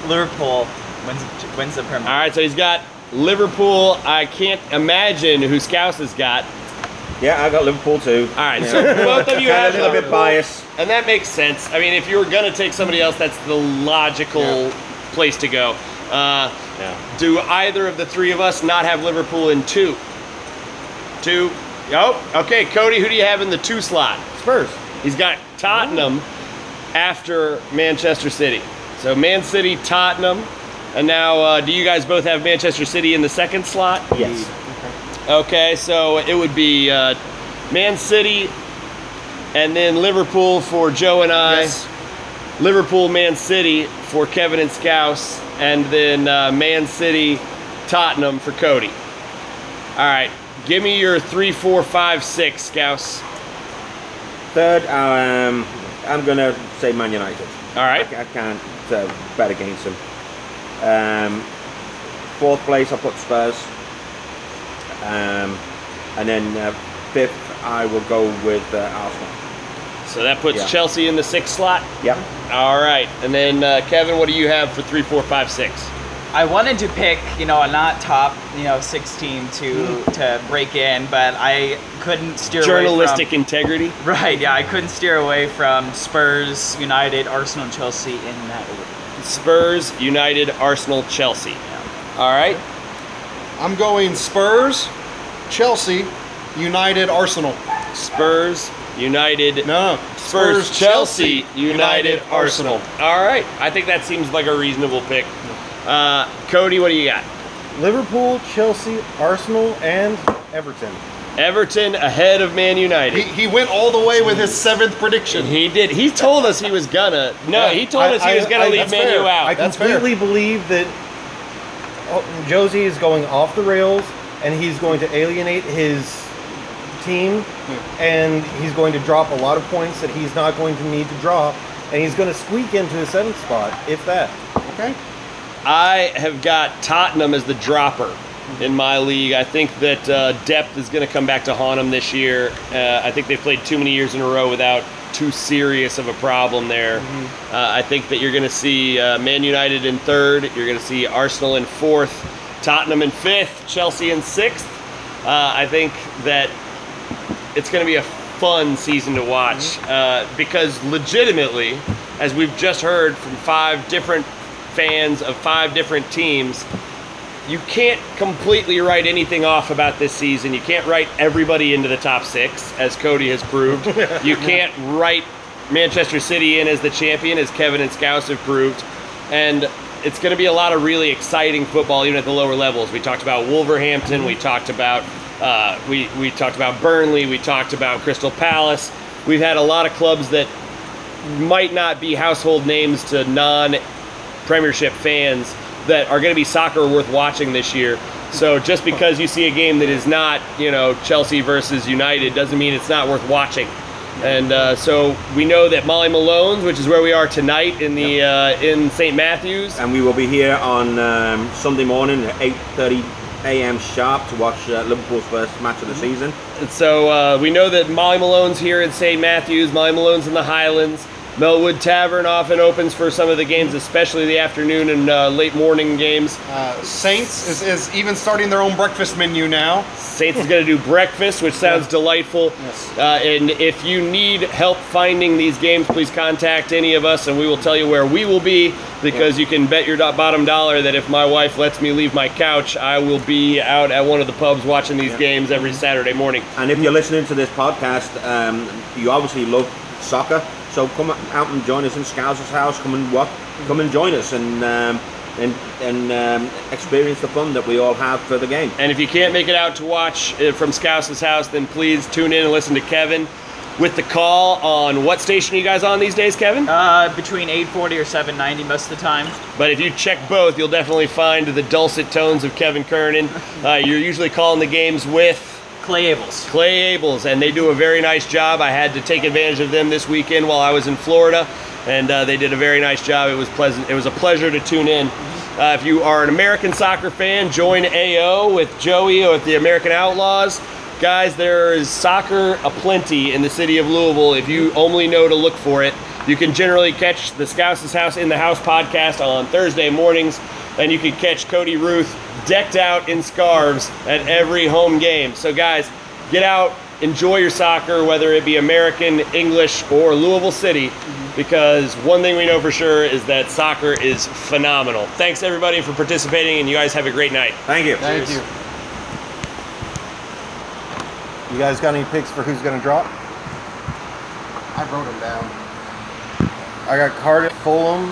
Liverpool wins wins the Premier. All right, so he's got Liverpool. I can't imagine who Scouse has got. yeah, I got Liverpool too. All right, so both of you [LAUGHS] Kinda have a little bit Liverpool, biased. and that makes sense. I mean, if you were gonna take somebody else, that's the logical Yeah. place to go. Uh, Yeah. do either of the three of us not have Liverpool in two? Two. Oh, okay. Cody, who do you have in the two slot? Spurs. He's got Tottenham after Manchester City. So Man City, Tottenham, and now uh, do you guys both have Manchester City in the second slot? Yes. Okay, so it would be uh, Man City, and then Liverpool for Joe and I. Yes. Liverpool, Man City for Kevin and Scouse, and then uh, Man City, Tottenham for Cody. All right, give me your three, four, five, six, Scouse. Third, um, I'm gonna say Man United. All right. I, I can't uh, bet against them. Um, fourth place, I'll put Spurs. Um, and then uh, fifth, I will go with uh, Arsenal. So that puts Yeah. Chelsea in the sixth slot. Yep. All right, and then uh, Kevin, what do you have for three, four, five, six? I wanted to pick, you know, a not top, you know, 16 to to break in, but I couldn't steer Journalistic away integrity. from. Right, yeah, I couldn't steer away from Spurs, United, Arsenal, Chelsea in that order. Spurs, United, Arsenal, Chelsea. All right. I'm going Spurs, Chelsea, United, Arsenal. Spurs, United. No, no. Spurs, Chelsea, United, Arsenal. All right, I think that seems like a reasonable pick. Uh, Cody, what do you got? Liverpool, Chelsea, Arsenal, and Everton. Everton ahead of Man United. he went all the way with his seventh prediction. He did. He told us he was gonna. No, Yeah, he told I- us he was gonna I- leave that's Man fair. U out. I That's completely believe that Jose is going off the rails and he's going to alienate his team and he's going to drop a lot of points that he's not going to need to drop and he's going to squeak into the seventh spot, if that. Okay. I have got Tottenham as the dropper in my league. I think that uh, depth is going to come back to haunt them this year. Uh, I think they've played too many years in a row without too serious of a problem there. Uh, I think that you're going to see uh, Man United in third. You're going to see Arsenal in fourth, Tottenham in fifth, Chelsea in sixth. Uh, I think that it's going to be a fun season to watch uh, because legitimately, as we've just heard from five different fans of five different teams, you can't completely write anything off about this season. You can't write everybody into the top six, as Cody has proved. [LAUGHS] you can't write Manchester City in as the champion, as Kevin and Scouse have proved. And it's going to be a lot of really exciting football, even at the lower levels. We talked about Wolverhampton. We talked about uh, we we talked about Burnley. We talked about Crystal Palace. We've had a lot of clubs that might not be household names to non Premiership fans that are going to be soccer worth watching this year. So just because you see a game that is not, you know, Chelsea versus United doesn't mean it's not worth watching. And uh, so we know that Molly Malone's, which is where we are tonight in the uh, in St. Matthews, And we will be here on um, Sunday morning at 8:30 a.m. sharp to watch uh, Liverpool's first match of the season. And so uh, we know that Molly Malone's here in St. Matthews. Molly Malone's in the Highlands. Melwood Tavern often opens for some of the games, especially the afternoon and uh, late morning games. Uh, Saints is, is even starting their own breakfast menu now. Saints is going to do breakfast, which sounds delightful. Yes. Uh, and if you need help finding these games, please contact any of us, and we will tell you where we will be. Because you can bet your bottom dollar that if my wife lets me leave my couch, I will be out at one of the pubs watching these games every Saturday morning. And if you're listening to this podcast, um, you obviously love soccer, so come out and join us in Scouse's house. Come and walk, come and join us and um, and and um, experience the fun that we all have for the game. And if you can't make it out to watch uh, from Scouse's house, then please tune in and listen to Kevin with the call on what station are you guys on these days, Kevin? Uh, between 840 or 790 most of the time. But if you check both, you'll definitely find the dulcet tones of Kevin Kernen. [LAUGHS] Uh, you're usually calling the games with Clay Ables. Clay Ables, and they do a very nice job. I had to take advantage of them this weekend while I was in Florida, and uh, they did a very nice job. It was pleasant. It was a pleasure to tune in. Uh, if you are an American soccer fan, join AO with Joey or with the American Outlaws. Guys, there is soccer aplenty in the city of Louisville. If you only know to look for it, you can generally catch the Scouse's House in the House podcast on Thursday mornings, and you can catch Cody Ruth decked out in scarves at every home game. So, guys, get out, enjoy your soccer, whether it be American, English, or Louisville City, because one thing we know for sure is that soccer is phenomenal. Thanks, everybody, for participating, and you guys have a great night. Thank you. Thank you. You guys got any picks for who's going to drop? I wrote them down. I got Cardiff, Fulham,